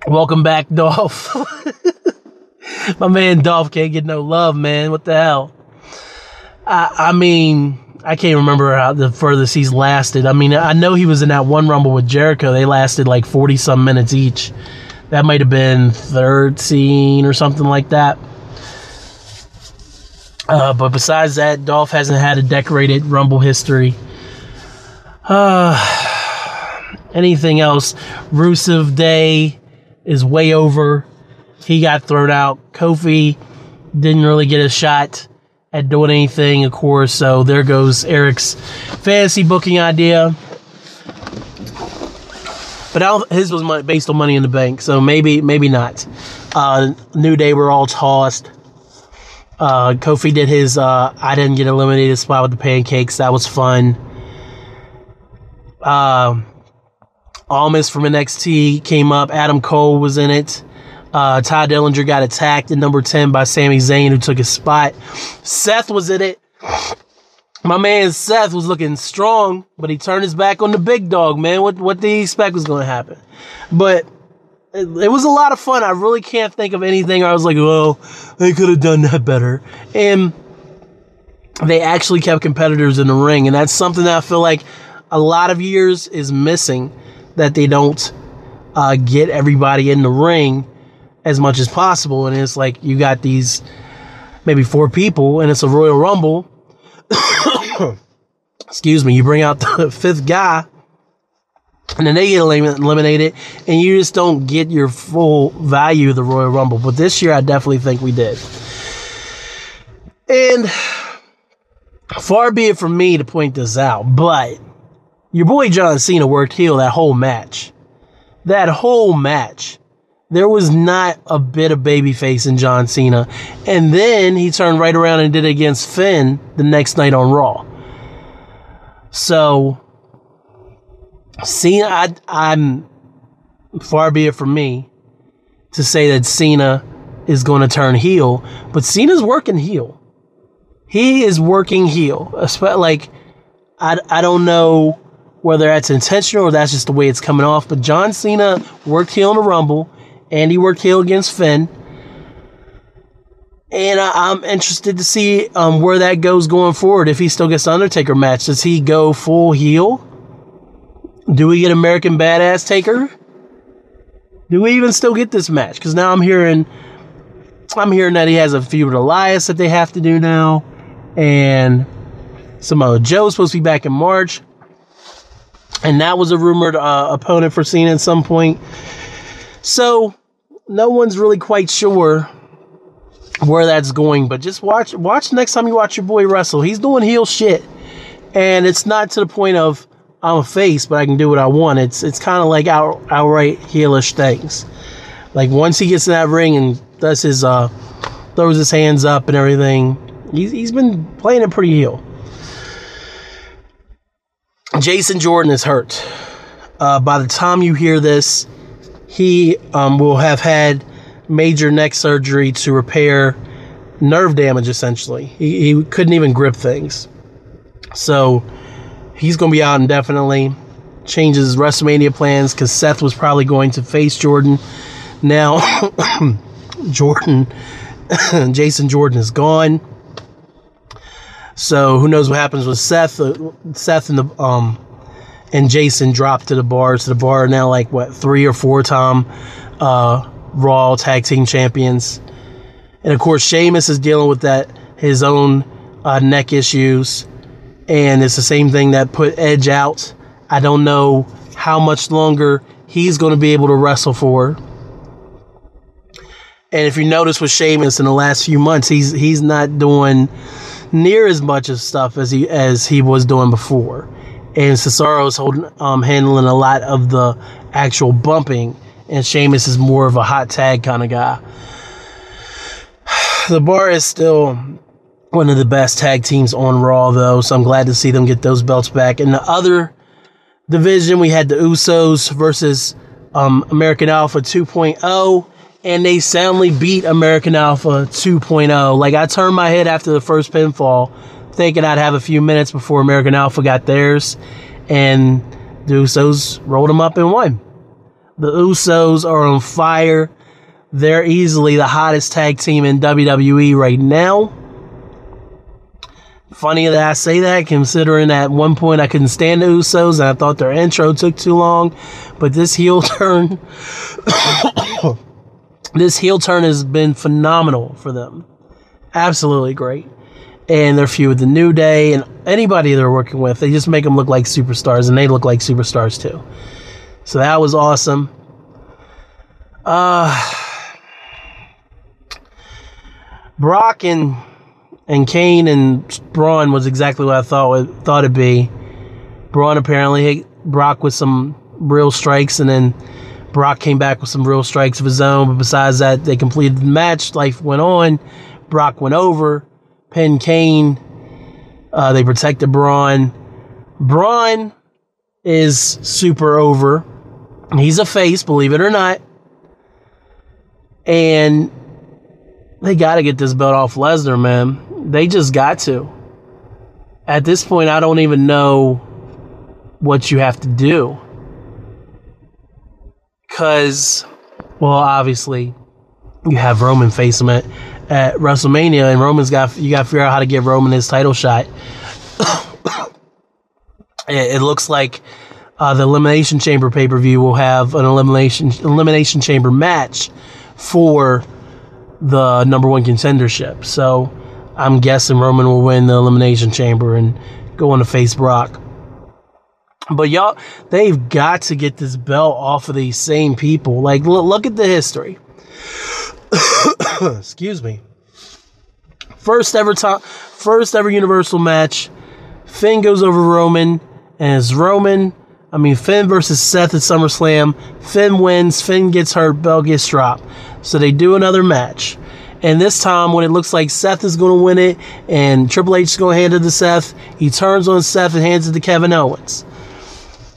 Welcome back, Dolph. <laughs> my man Dolph can't get no love, man. What the hell? I, I mean, I can't remember how the furthest he's lasted. I mean, I know he was in that one Rumble with Jericho. They lasted like 40 some minutes each. That might have been 13 or something like that. Uh, but besides that, Dolph hasn't had a decorated Rumble history. Uh, anything else? Rusev Day is way over. He got thrown out. Kofi didn't really get a shot at doing anything, of course. So there goes Eric's fantasy booking idea. But his was based on Money in the Bank, so maybe maybe not. Uh, New Day were all tossed. Uh, Kofi did his uh, I didn't get eliminated spot with the pancakes. That was fun. Uh, Almas from NXT came up. Adam Cole was in it. Uh, Tye Dillinger got attacked in number 10 by Sami Zayn, who took his spot. Seth was in it. My man Seth was looking strong, but he turned his back on the big dog, man. What, what did he expect was going to happen? But it, was a lot of fun. I really can't think of anything I was like, well, they could have done that better. And they actually kept competitors in the ring. And that's something that I feel like a lot of years is missing that they don't uh, get everybody in the ring as much as possible. And it's like you got these maybe four people, and it's a Royal Rumble. <coughs> Excuse me. You bring out the fifth guy, and then they get eliminated, and you just don't get your full value of the Royal Rumble. But this year, I definitely think we did. And far be it from me to point this out, but your boy John Cena worked heel that whole match. That whole match there was not a bit of babyface in John Cena. And then he turned right around and did it against Finn the next night on Raw. So, Cena, I, I'm far be it from me to say that Cena is going to turn heel, but Cena's working heel. He is working heel. Like, I, I don't know whether that's intentional or that's just the way it's coming off, but John Cena worked heel in the Rumble. Andy worked heel against Finn. And I, am interested to see um, where that goes going forward. If he still gets the Undertaker match, does he go full heel? Do we get American Badass Taker? Do we even still get this match? Because now I'm hearing, I'm hearing that he has a feud with Elias that they have to do now, and Samoa Joe's supposed to be back in March, and that was a rumored uh, opponent for Cena at some point. So no one's really quite sure where that's going, but just watch watch next time you watch your boy wrestle. He's doing heel shit. And it's not to the point of I'm a face, but I can do what I want. It's it's kind of like out, outright heelish things. Like once he gets in that ring and does his uh throws his hands up and everything, he's he's been playing it pretty heel. Jason Jordan is hurt. Uh, by the time you hear this, he um, will have had major neck surgery to repair nerve damage, essentially. He, he couldn't even grip things. So he's going to be out indefinitely. Changes WrestleMania plans because Seth was probably going to face Jordan. Now, <coughs> Jordan, <coughs> Jason Jordan is gone. So who knows what happens with Seth? Uh, Seth and the um, and Jason dropped to the bar. So the bar now like what three or four time uh, Raw Tag Team Champions, and of course Sheamus is dealing with that his own uh, neck issues, and it's the same thing that put Edge out. I don't know how much longer he's going to be able to wrestle for. And if you notice with Sheamus in the last few months, he's he's not doing near as much of stuff as he as he was doing before and Cesaro is holding, um, handling a lot of the actual bumping, and Sheamus is more of a hot tag kind of guy. <sighs> The bar is still one of the best tag teams on Raw, though, so I'm glad to see them get those belts back. In the other division, we had the Usos versus um, American Alpha 2.0, and they soundly beat American Alpha 2.0. Like, I turned my head after the first pinfall thinking I'd have a few minutes before American Alpha got theirs, and the Usos rolled them up and won. The Usos are on fire. They're easily the hottest tag team in WWE right now. Funny that I say that, considering at one point I couldn't stand the Usos and I thought their intro took too long. But this heel <coughs> turn, <coughs> this heel turn has been phenomenal for them. Absolutely great. and they're feud with the New Day and anybody they're working with. They just make them look like superstars, and they look like superstars too. So that was awesome. Uh, <sighs> Brock and and Kane and Braun was exactly what I thought thought it'd be. Braun apparently hit Brock with some real strikes, and then Brock came back with some real strikes of his own. But besides that, they completed the match. Life went on. Brock went over, pinned Kane. Uh, they protected Braun. Braun is super over. He's a face, believe it or not. And they got to get this belt off Lesnar, man. They just got to. At this point, I don't even know what you have to do. Because, well, obviously, you have Roman at, at WrestleMania, and Roman's got you got to figure out how to give Roman his title shot. <coughs> it, it, looks like uh, the Elimination Chamber pay per view will have an elimination Elimination Chamber match for the number one contendership. So I'm guessing Roman will win the Elimination Chamber and go on to face Brock. But y'all, they've got to get this belt off of these same people. Like, look, look at the history. <coughs> Excuse me. First ever time, first ever Universal match. Finn goes over Roman, and it's Roman. I mean, Finn versus Seth at SummerSlam. Finn wins. Finn gets hurt. Belt gets dropped. So they do another match. And this time, when it looks like Seth is going to win it and Triple H is going to hand it to Seth, he turns on Seth and hands it to Kevin Owens.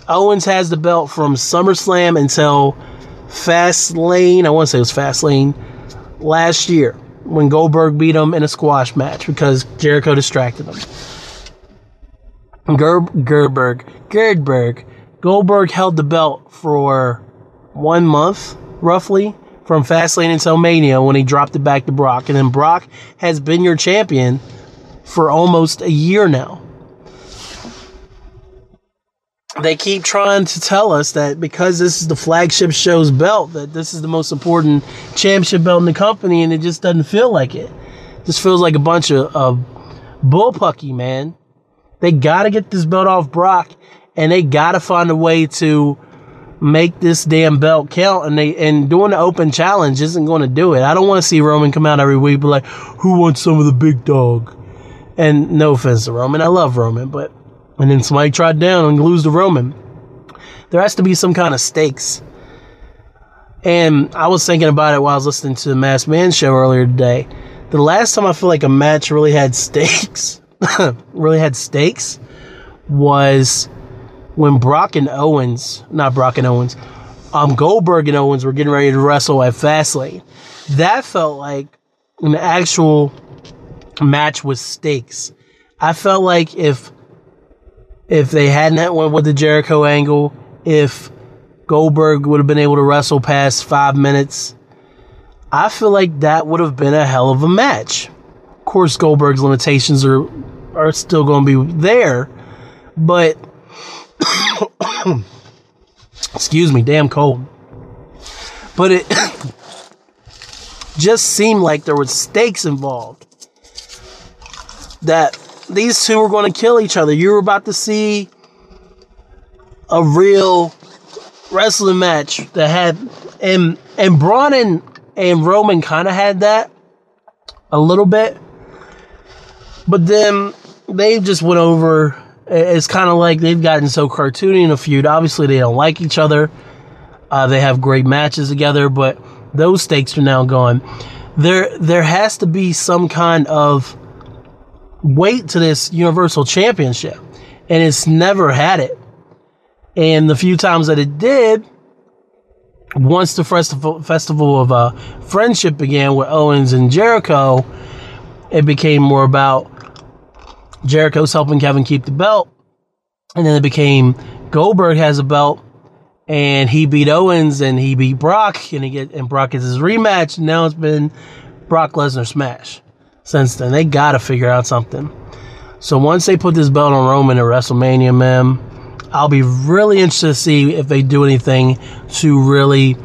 Owens has the belt from SummerSlam until Fastlane. I want to say it was Fastlane last year when Goldberg beat him in a squash match because Jericho distracted him. Ger- Gerberg, Gerdberg, Goldberg held the belt for one month, roughly, from Fastlane until Mania when he dropped it back to Brock. And then Brock has been your champion for almost a year now they keep trying to tell us that because this is the flagship show's belt, that this is the most important championship belt in the company, and it just doesn't feel like it. This feels like a bunch of, of bullpucky, man. They got to get this belt off Brock, and they got to find a way to make this damn belt count. And they and doing the open challenge isn't going to do it. I don't want to see Roman come out every week, but like, "Who wants some of the big dog?" And no offense to Roman, I love Roman, but and then somebody tried down and lose to Roman. There has to be some kind of stakes. And I was thinking about it while I was listening to the Masked Man show earlier today. The last time I feel like a match really had <laughs> stakes, really had stakes, was when Brock and Owens, not Brock and Owens, um, Goldberg and Owens were getting ready to wrestle at Fastlane. That felt like an actual match with stakes. I felt like if if they hadn't went with the Jericho angle, if Goldberg would have been able to wrestle past five minutes, I feel like that would have been a hell of a match. Of course, Goldberg's limitations are are still going to be there, but <coughs> excuse me, damn cold. But it <coughs> just seemed like there were stakes involved. That these two were going to kill each other. You were about to see a real wrestling match that had and and Braun and, and Roman kind of had that a little bit, but then they just went over. It's kind of like they've gotten so cartoony in a feud. Obviously, they don't like each other. Uh, they have great matches together, but those stakes are now gone. There, there has to be some kind of weight to this Universal Championship, and it's never had it. And the few times that it did, once the festival festival of uh, friendship began with Owens and Jericho, it became more about Jericho's helping Kevin keep the belt, and then it became Goldberg has a belt, and he beat Owens and he beat Brock, and he get and Brock gets his rematch. And now it's been Brock Lesnar smash since then. They got to figure out something. So once they put this belt on Roman at WrestleMania, man, I'll be really interested to see if they do anything to really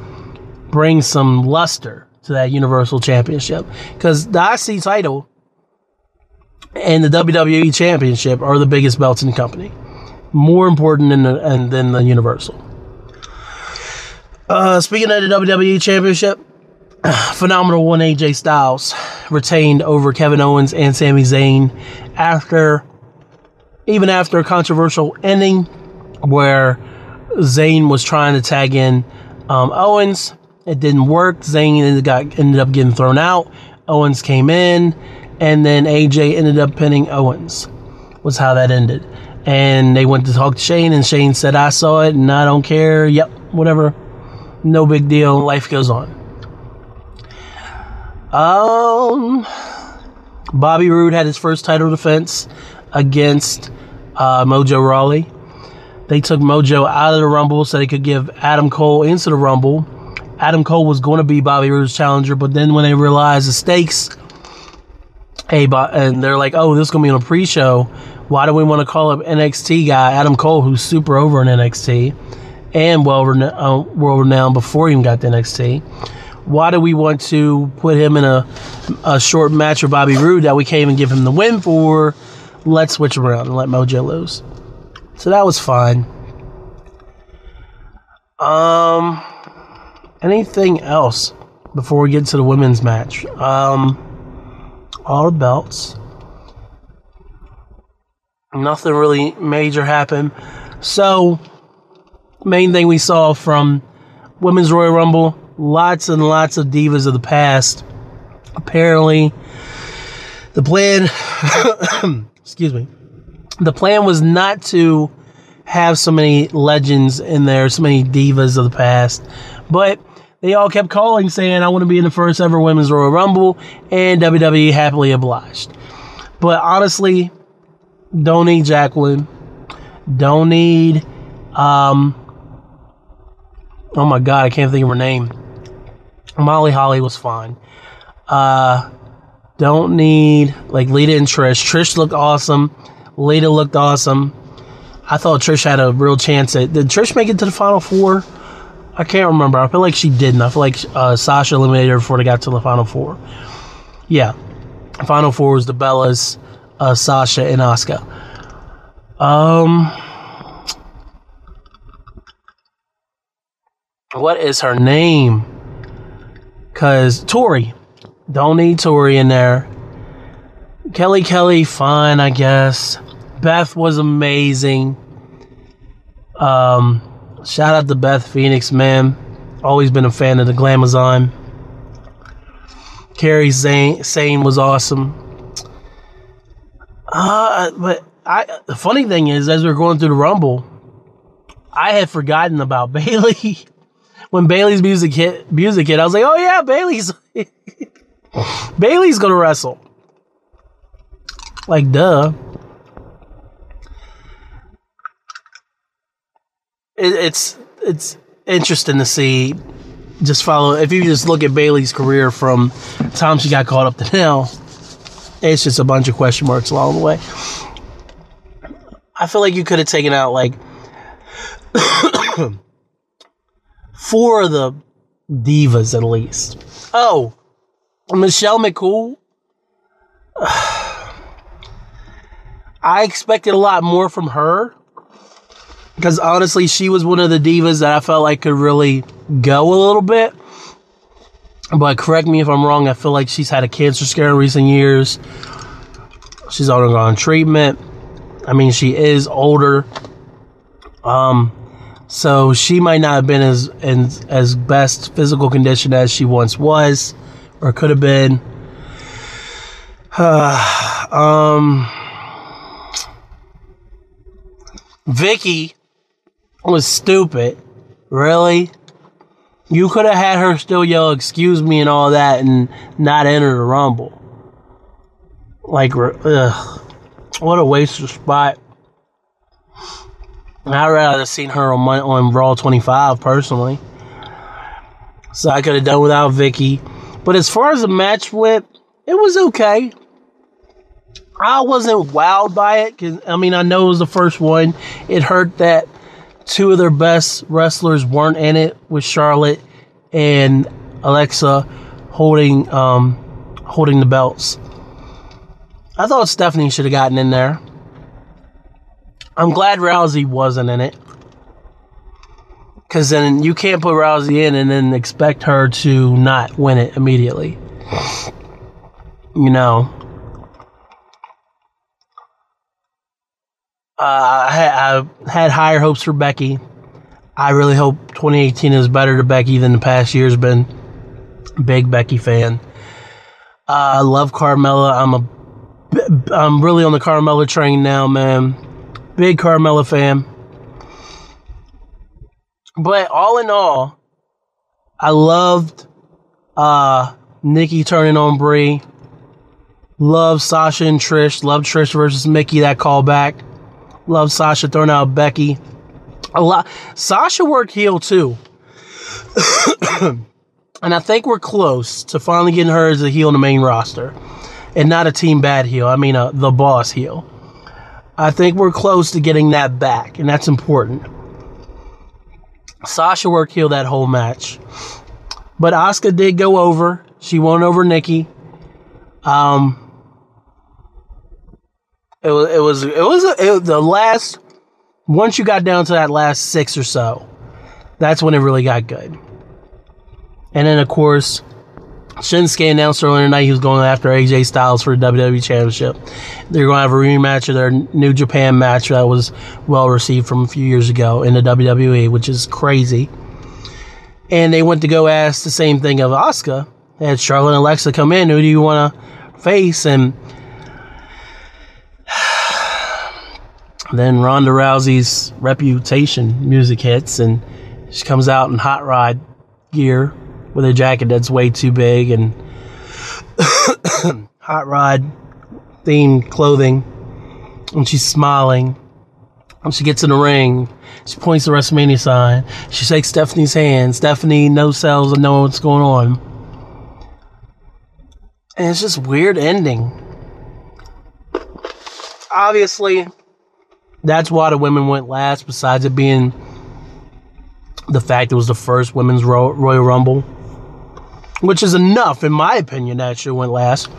bring some luster to that Universal Championship. Because the IC title and the WWE Championship are the biggest belts in the company. More important than the, and, than the Universal. Uh, speaking of the WWE Championship, <sighs> phenomenal one AJ Styles retained over Kevin Owens and Sami Zayn after, even after a controversial ending where Zayn was trying to tag in um, Owens. It didn't work. Zayn got, ended up getting thrown out. Owens came in, and then AJ ended up pinning Owens. Was how that ended. And they went to talk to Shane, and Shane said, I saw it, and I don't care. Yep, whatever. No big deal. Life goes on. Um, Bobby Roode had his first title defense against uh, Mojo Rawley. They took Mojo out of the Rumble so they could give Adam Cole into the Rumble. Adam Cole was going to be Bobby Roode's challenger, but then when they realized the stakes, hey, and they're like, oh, this is going to be on a pre show. Why do we want to call up NXT guy Adam Cole, who's super over in NXT and well uh, world renowned before he even got to NXT? Why do we want to put him in a, a short match with Bobby Roode that we can't even give him the win for? Let's switch around and let Mojo lose. So that was fine. Um, anything else before we get to the women's match? Um, all the belts. Nothing really major happened. So, main thing we saw from Women's Royal Rumble lots and lots of divas of the past. Apparently, the plan, <coughs> excuse me, the plan was not to have so many legends in there, so many divas of the past, but they all kept calling saying, I want to be in the first ever Women's Royal Rumble, and WWE happily obliged. But honestly, don't need Jacqueline. Don't need, um, oh my God, I can't think of her name. Molly Holly was fine. Uh, don't need like Lita and Trish. Trish looked awesome. Lita looked awesome. I thought Trish had a real chance at. Did Trish make it to the final four? I can't remember. I feel like she didn't. I feel like uh, Sasha eliminated her before they got to the final four. Yeah, final four was the Bellas, uh, Sasha, and Asuka. Um, what is her name? Cause Tori, don't need Tori in there. Kelly Kelly, fine, I guess. Beth was amazing. Um, shout out to Beth Phoenix, man. Always been a fan of the Glamazon. Kairi Sane, Sane was awesome. Uh, but I the funny thing is, as we are going through the Rumble, I had forgotten about <laughs> Bayley. when Bayley's music hit, music hit, I was like, oh yeah, Bayley's <laughs> Bayley's gonna wrestle. Like, duh. It, it's it's interesting to see. Just follow. If you just look at Bayley's career from time she got caught up to now, it's just a bunch of question marks along the way. I feel like you could have taken out like <coughs> four of the divas at least. Oh, Michelle McCool. <sighs> I expected a lot more from her because honestly, she was one of the divas that I felt like could really go a little bit. But correct me if I'm wrong. I feel like she's had a cancer scare in recent years. She's undergone treatment. I mean, she is older. Um, so she might not have been as in as best physical condition as she once was, or could have been. <sighs> Um, Vickie was stupid. Really? You could have had her still yell "excuse me" and all that, and not enter the rumble. Like, ugh, what a waste of spot. I'd rather have seen her on my, on Raw 25 personally. So I could have done without Vickie. But as far as the match went, it was okay. I wasn't wowed by it because I mean I know it was the first one. It hurt that two of their best wrestlers weren't in it with Charlotte and Alexa holding um, holding the belts. I thought Stephanie should have gotten in there. I'm glad Rousey wasn't in it. Because then you can't put Rousey in and then expect her to not win it immediately. You know. I, had, I had higher hopes for Becky. I really hope 2018 is better to Becky than the past year's been. Big Becky fan. Uh, I love Carmella. I'm a, I'm really on the Carmella train now, man. Big Carmella fan. But all in all, I loved uh, Nikki turning on Brie. Love Sasha and Trish. Love Trish versus Mickie. That callback. Love Sasha throwing out Becky. A lot. Sasha worked heel too. <coughs> and I think we're close to finally getting her as a heel in the main roster, and not a team bad heel. I mean, uh, the boss heel. I think we're close to getting that back, and that's important. Sasha worked heel that whole match. But Asuka did go over. She won over Nikki. Um, it was it was it was, it was the last. Once you got down to that last six or so, that's when it really got good. And then of course, Shinsuke announced earlier tonight he was going after AJ Styles for the WWE Championship. They're going to have a rematch of their New Japan match that was well received from a few years ago in the WWE, which is crazy. And they went to go ask the same thing of Asuka. They had Charlotte and Alexa come in. Who do you want to face? And then Ronda Rousey's reputation music hits, and she comes out in hot rod gear with a jacket that's way too big and <coughs> hot rod themed clothing. And she's smiling. And she gets in the ring. She points the WrestleMania sign. She shakes Stephanie's hand. Stephanie no sells and know what's going on. And it's just weird ending. Obviously, that's why the women went last, besides it being the fact it was the first women's Royal Rumble which is enough, in my opinion, that should went last.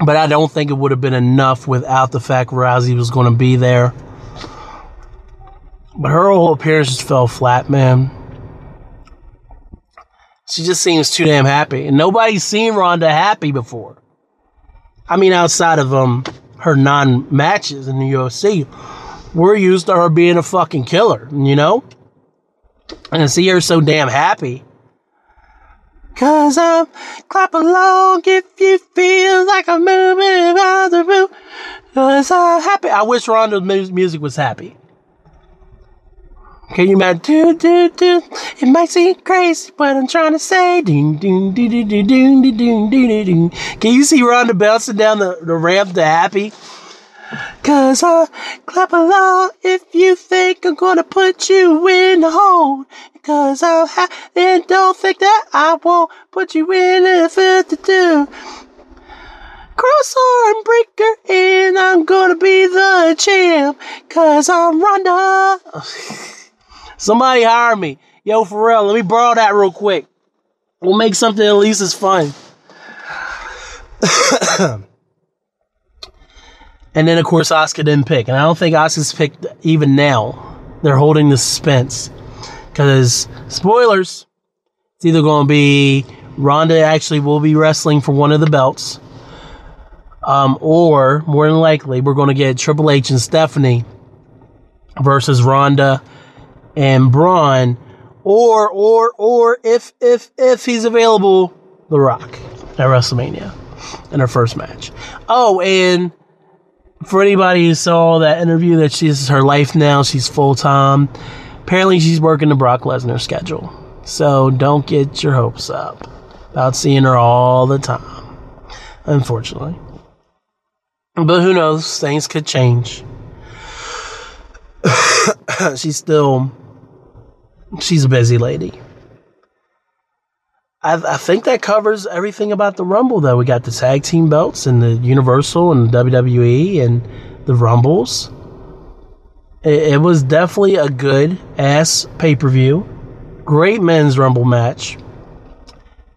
But I don't think it would have been enough without the fact Rousey was going to be there. But her whole appearance just fell flat, man. She just seems too damn happy, and nobody's seen Ronda happy before. I mean, outside of um her non matches in the UFC, we're used to her being a fucking killer, you know. And to see her so damn happy Cause I'm clap along if you feel like I'm moving around the room. Cause I'm happy. I wish Ronda's music was happy. Can you imagine? Do, do, do. It might seem crazy what I'm trying to say. Ding, ding, ding, ding, ding, ding, ding, ding, ding. Can you see Ronda bouncing down the, the ramp to happy? Cause I clap along if you think I'm gonna put you in the hole. Cause I'll have, and don't think that I won't put you in a fit to do. Cross arm breaker, and I'm gonna be the champ. Cause I'm Ronda. <laughs> Somebody hire me. Yo, for real, let me borrow that real quick. We'll make something at least as fun. <coughs> and then, of course, Asuka didn't pick. And I don't think Asuka's picked even now. They're holding the suspense. Because, spoilers, it's either going to be Ronda actually will be wrestling for one of the belts, um, or more than likely, we're going to get Triple H and Stephanie versus Ronda and Braun, or or or if if if he's available, The Rock at WrestleMania in her first match. Oh, and for anybody who saw that interview that she's her life now, she's full time. Apparently, she's working the Brock Lesnar schedule. So don't get your hopes up about seeing her all the time. Unfortunately. But who knows? Things could change. <coughs> she's still. She's a busy lady. I, I, think that covers everything about the Rumble, though. We got the tag team belts and the Universal and the WWE and the Rumbles. It, it was definitely a good ass pay per view. Great men's Rumble match.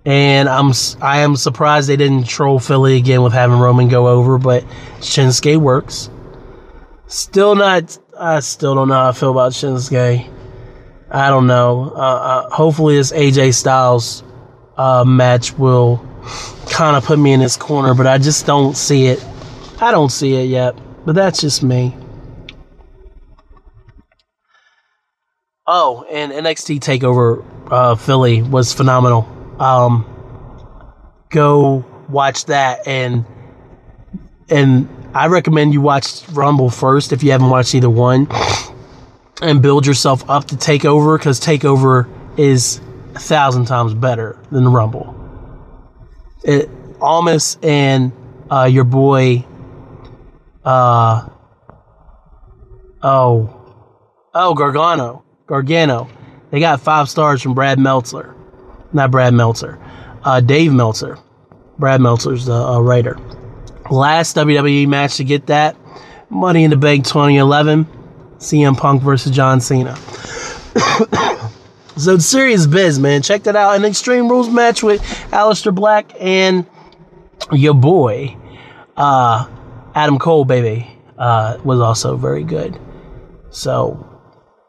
And I'm I am surprised they didn't troll Philly again with having Roman go over, but Shinsuke works. Still not. I still don't know how I feel about Shinsuke. I don't know. Uh, uh, hopefully, this AJ Styles uh, match will kind of put me in his corner, but I just don't see it. I don't see it yet, but that's just me. Oh, and NXT Takeover uh, Philly was phenomenal. Um, go watch that, and and I recommend you watch Rumble first if you haven't watched either one, and build yourself up to Takeover because Takeover is a thousand times better than the Rumble. It, Almas and uh, your boy, uh, oh, oh Gargano, Gargano, they got five stars from Brad Meltzer, not Brad Meltzer, uh, Dave Meltzer. Brad Meltzer's the uh, writer. Last WWE match to get that Money in the Bank 2011, CM Punk versus John Cena. <coughs> so serious biz, man. Check that out. An Extreme Rules match with Aleister Black and your boy, uh, Adam Cole, baby, uh, was also very good. So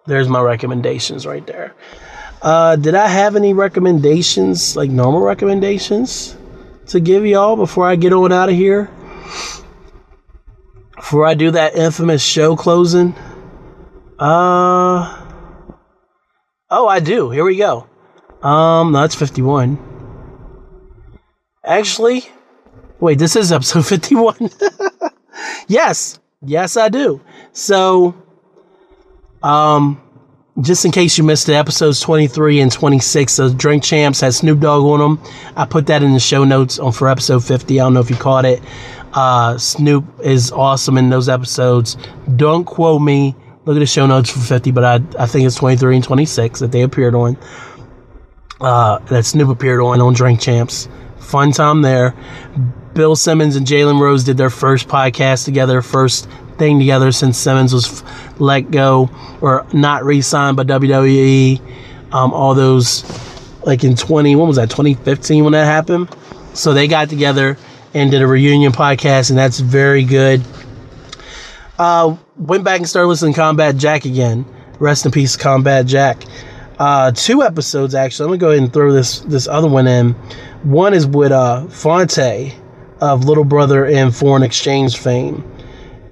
there's my recommendations right there. Uh, did I have any recommendations, like normal recommendations, to give y'all before I get on out of here? Before I do that infamous show closing? Uh. Oh, I do. Here we go. Um, that's 51. Actually, wait, this is episode <laughs> 51. <laughs> yes. Yes, I do. So, um, just in case you missed it, episodes 23 and 26 of Drink Champs has Snoop Dogg on them. I put that in the show notes on for episode 50. I don't know if you caught it. Uh, Snoop is awesome in those episodes. Don't quote me. Look at the show notes for 50, but I, I think it's 23 and 26 that they appeared on. Uh, that Snoop appeared on on Drink Champs. Fun time there. Bill Simmons and Jalen Rose did their first podcast together, first thing together since Simmons was let go or not re-signed by WWE. Um, all those like in 20, when was that, 2015 when that happened? So they got together and did a reunion podcast, and that's very good. Uh, went back and started listening to Combat Jack again. Rest in peace, Combat Jack. Uh, two episodes actually. I'm gonna go ahead and throw this this other one in. One is with uh, Phonte of Little Brother and Foreign Exchange fame,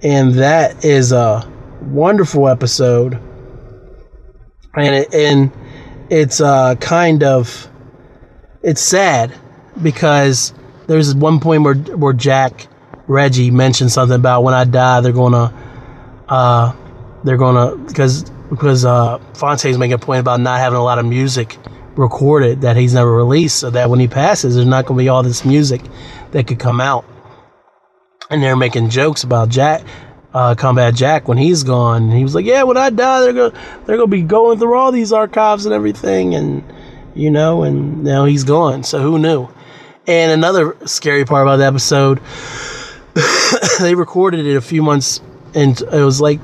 and that is a wonderful episode. And it, and it's uh, kind of it's sad because there's one point where where Jack Reggie mentioned something about when I die they're gonna uh, they're gonna because because uh, Phonte's making a point about not having a lot of music recorded that he's never released, so that when he passes, there's not gonna be all this music that could come out. And they're making jokes about Jack, uh, Combat Jack when he's gone. And he was like, "Yeah, when I die, they're gonna they're gonna be going through all these archives and everything, and you know, and now he's gone. So who knew?" And another scary part about the episode, <laughs> they recorded it a few months, and it was like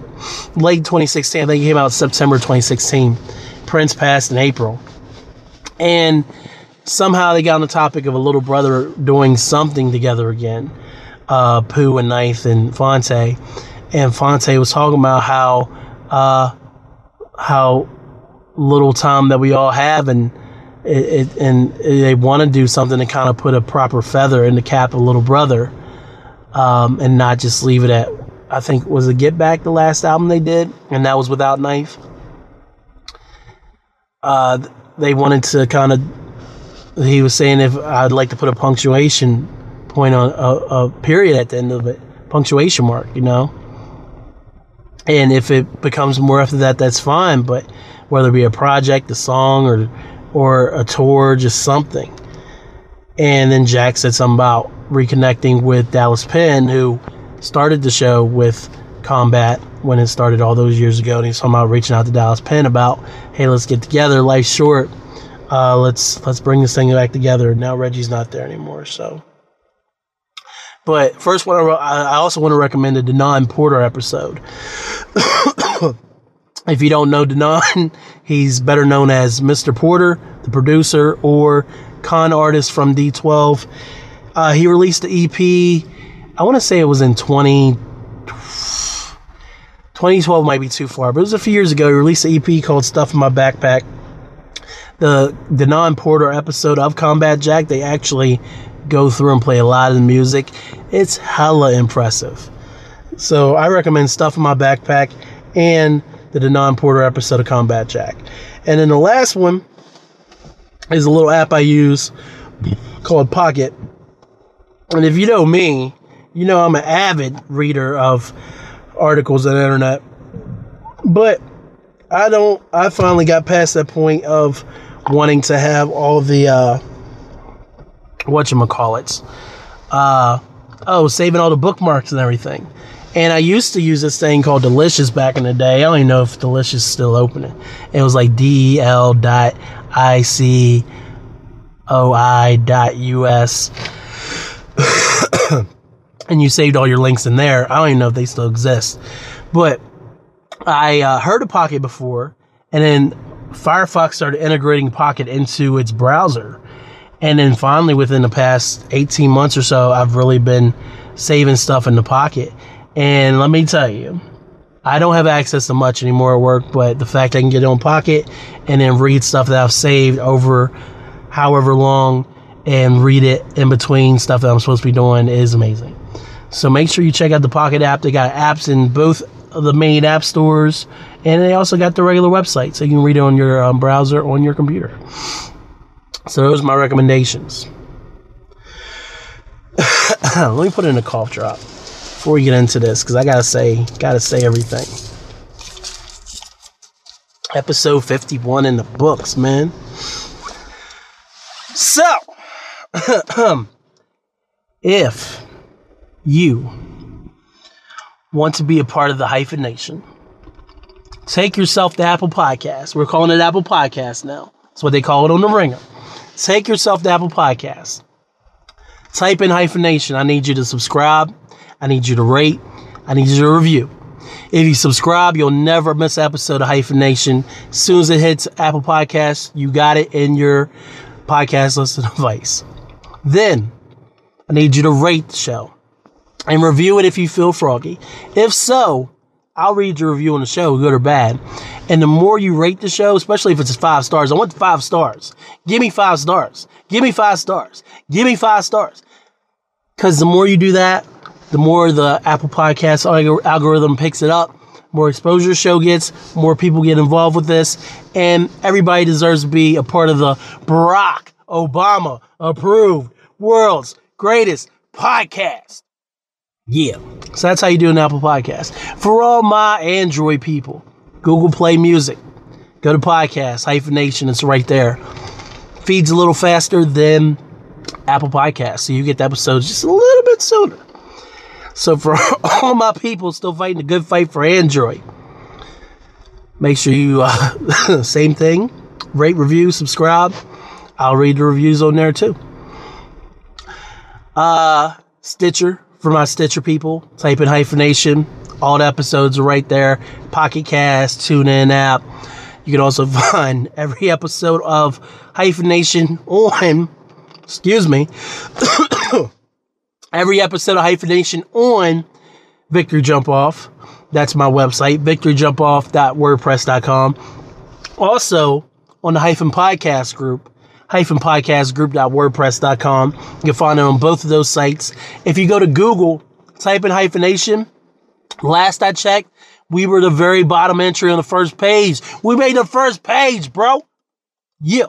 late 2016. I think it came out September 2016. Prince passed in April, and somehow they got on the topic of a little brother doing something together again. Uh, Pooh and Knife and Phonte, and Phonte was talking about how uh, how little time that we all have, and it, it and they want to do something to kind of put a proper feather in the cap of little brother, um, and not just leave it at. I think was a Get Back the last album they did, and that was without Knife. Uh, they wanted to kind of. He was saying if I'd like to put a punctuation point on a, a period at the end of it, punctuation mark, you know. And if it becomes more after that, that's fine. But whether it be a project, a song, or or a tour, just something. And then Jack said something about reconnecting with Dallas Penn, who started the show with Combat when it started all those years ago. And he's about reaching out to Dallas Penn about, hey, let's get together. Life's short. Uh, let's let's bring this thing back together. Now Reggie's not there anymore, so. But first, what I also want to recommend the Denaun Porter episode. <coughs> if you don't know Denaun, <laughs> he's better known as Mr. Porter, the producer, or con artist from D12. Uh, he released the EP. I want to say it was in 20, 2012 might be too far, but it was a few years ago. He released an EP called Stuff in My Backpack. The the non Porter episode of Combat Jack, they actually go through and play a lot of the music. It's hella impressive. So I recommend Stuff in My Backpack and the Denaun Porter episode of Combat Jack. And then the last one is a little app I use called Pocket. And if you know me, you know I'm an avid reader of articles on the internet. But I don't I finally got past that point of wanting to have all the uh whatchamacallits. Uh oh, saving all the bookmarks and everything. And I used to use this thing called Delicious back in the day. I don't even know if Delicious is still open. It was like D L dot I C O I dot U S. <coughs> and you saved all your links in there. I don't even know if they still exist. But I uh, heard of Pocket before, and then Firefox started integrating Pocket into its browser. And then finally, within the past 18 months or so, I've really been saving stuff in the Pocket. And let me tell you, I don't have access to much anymore at work, but the fact I can get it on Pocket and then read stuff that I've saved over however long and read it in between stuff that I'm supposed to be doing is amazing. So make sure you check out the Pocket app. They got apps in both the main app stores, and they also got the regular website, so you can read it on your um, browser on your computer. So those are my recommendations. <coughs> Let me put in a cough drop before we get into this because I gotta say, gotta say everything. Episode 51 in the books, man. So, <clears throat> if you want to be a part of the Hyphen Nation, take yourself to Apple Podcasts. We're calling it Apple Podcasts now. That's what they call it on the ringer. Take yourself to Apple Podcasts. Type in hyphenation. I need you to subscribe I need you to rate. I need you to review. If you subscribe, you'll never miss an episode of Hyphenation. As soon as it hits Apple Podcasts, you got it in your podcast list device. Then, I need you to rate the show and review it if you feel froggy. If so, I'll read your review on the show, good or bad. And the more you rate the show, especially if it's five stars, I want five stars. Give me five stars. Give me five stars. Give me five stars. Because the more you do that, the more the Apple Podcast algorithm picks it up, more exposure the show gets, more people get involved with this, and everybody deserves to be a part of the Barack Obama approved world's greatest podcast. Yeah. So that's how you do an Apple Podcast. For all my Android people, Google Play Music, go to podcast, Hyphenation, it's right there. Feeds a little faster than Apple Podcast, so you get the episodes just a little bit sooner. So for <laughs> all my people still fighting the good fight for Android, make sure you uh, <laughs> same thing, rate, review, subscribe. I'll read the reviews on there too. Uh, Stitcher for my Stitcher people. Type in hyphenation. All the episodes are right there. Pocket Cast, TuneIn app. You can also <laughs> find every episode of Hyphenation on, excuse me, <coughs> every episode of Hyphenation on Victory Jump Off. That's my website, victoryjumpoff.wordpress.com. Also, on the Hyphen Podcast group, hyphen podcast. You can find it on both of those sites. If you go to Google, type in hyphenation. Last I checked, we were the very bottom entry on the first page. We made the first page, bro. Yeah.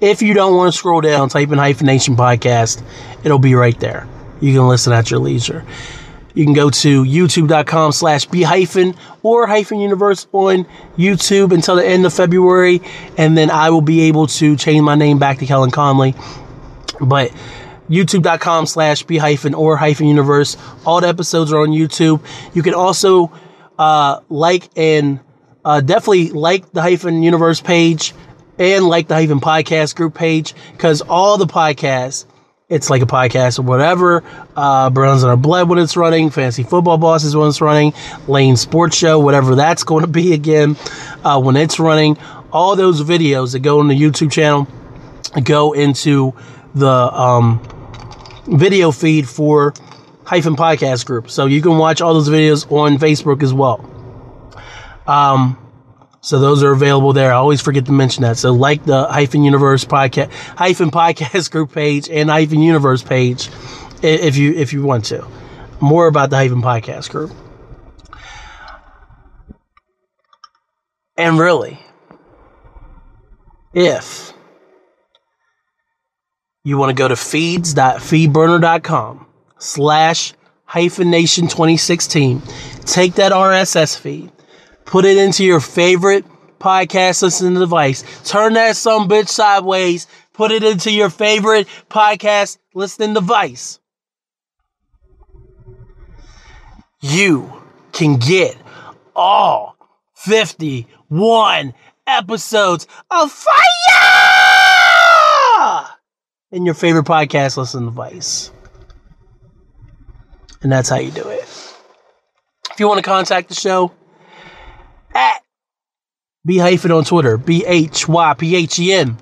If you don't want to scroll down, type in hyphenation podcast. It'll be right there. You can listen at your leisure. You can go to youtube.com slash b hyphen or hyphen universe on YouTube until the end of February. And then I will be able to change my name back to Kellen Conley. But youtube.com slash b hyphen or hyphen universe. All the episodes are on YouTube. You can also uh, like and uh, definitely like the hyphen universe page and like the hyphen podcast group page because all the podcasts it's like a podcast or whatever. Uh, Browns in Our Blood when it's running, Fantasy Football Bosses when it's running, Lane Sports Show, whatever that's going to be again uh, when it's running. All those videos that go on the YouTube channel go into the um, video feed for hyphen podcast group. So you can watch all those videos on Facebook as well. Um, so those are available there. I always forget to mention that. So like the hyphen universe podcast, hyphen podcast <laughs> group page and hyphen universe page if you, if you want to more about the hyphen podcast group. And really, if you want to go to feeds.feedburner.com slash hyphenation 2016, take that RSS feed, put it into your favorite podcast listening device, turn that some bitch sideways, put it into your favorite podcast listening device. You can get all 51 episodes of fire in your favorite podcast listening device. And that's how you do it. If you want to contact the show, at B hyphen on Twitter, B H Y P H E N.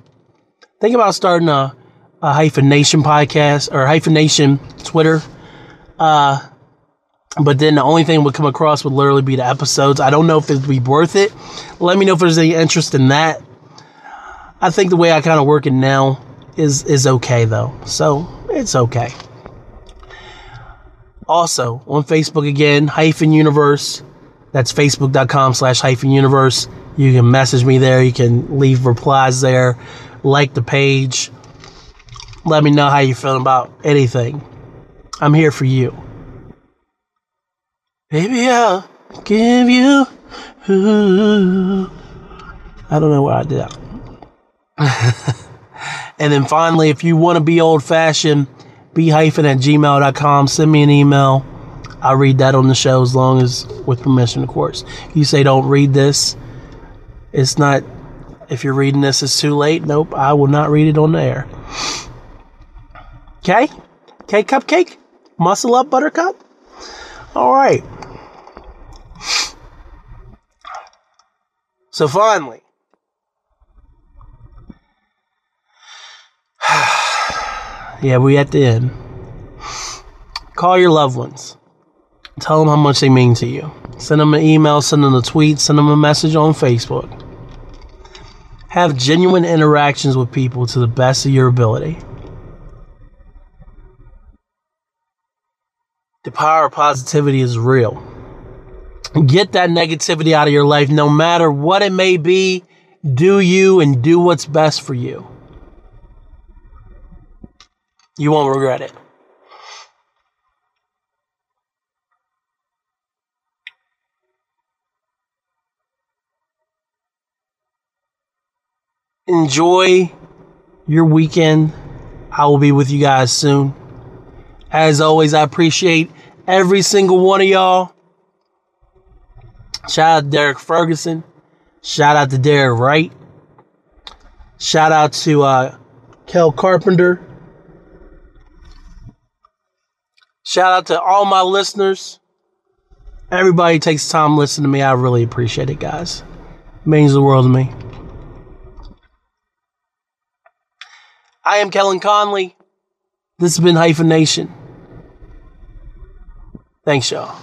Think about starting a, a hyphen nation podcast or hyphenation Twitter. Uh, but then the only thing would come across would literally be the episodes. I don't know if it'd be worth it. Let me know if there's any interest in that. I think the way I kind of work it now is is okay though, so it's okay. Also on Facebook again, hyphen universe. That's facebook.com slash hyphen universe. You can message me there. You can leave replies there. Like the page. Let me know how you're feeling about anything. I'm here for you. Baby, I'll give you. I don't know where I did that. <laughs> and then finally, if you want to be old fashioned, be hyphen at gmail.com. Send me an email. I'll read that on the show as long as with permission, of course. You say don't read this. It's not, if you're reading this, it's too late. Nope, I will not read it on the air. Okay? Okay, cupcake? Muscle up, buttercup? All right. So finally, <sighs> yeah, we at the end. Call your loved ones. Tell them how much they mean to you. Send them an email, send them a tweet, send them a message on Facebook. Have genuine interactions with people to the best of your ability. The power of positivity is real. Get that negativity out of your life, no matter what it may be. Do you and do what's best for you. You won't regret it. Enjoy your weekend. I will be with you guys soon. As always, I appreciate every single one of y'all. Shout out to Derek Ferguson. Shout out to Derek Wright. Shout out to uh, Kel Carpenter. Shout out to all my listeners. Everybody takes time listening to me. I really appreciate it, guys. It means the world to me. I am Kellen Conley. This has been Hyphenation. Thanks, y'all.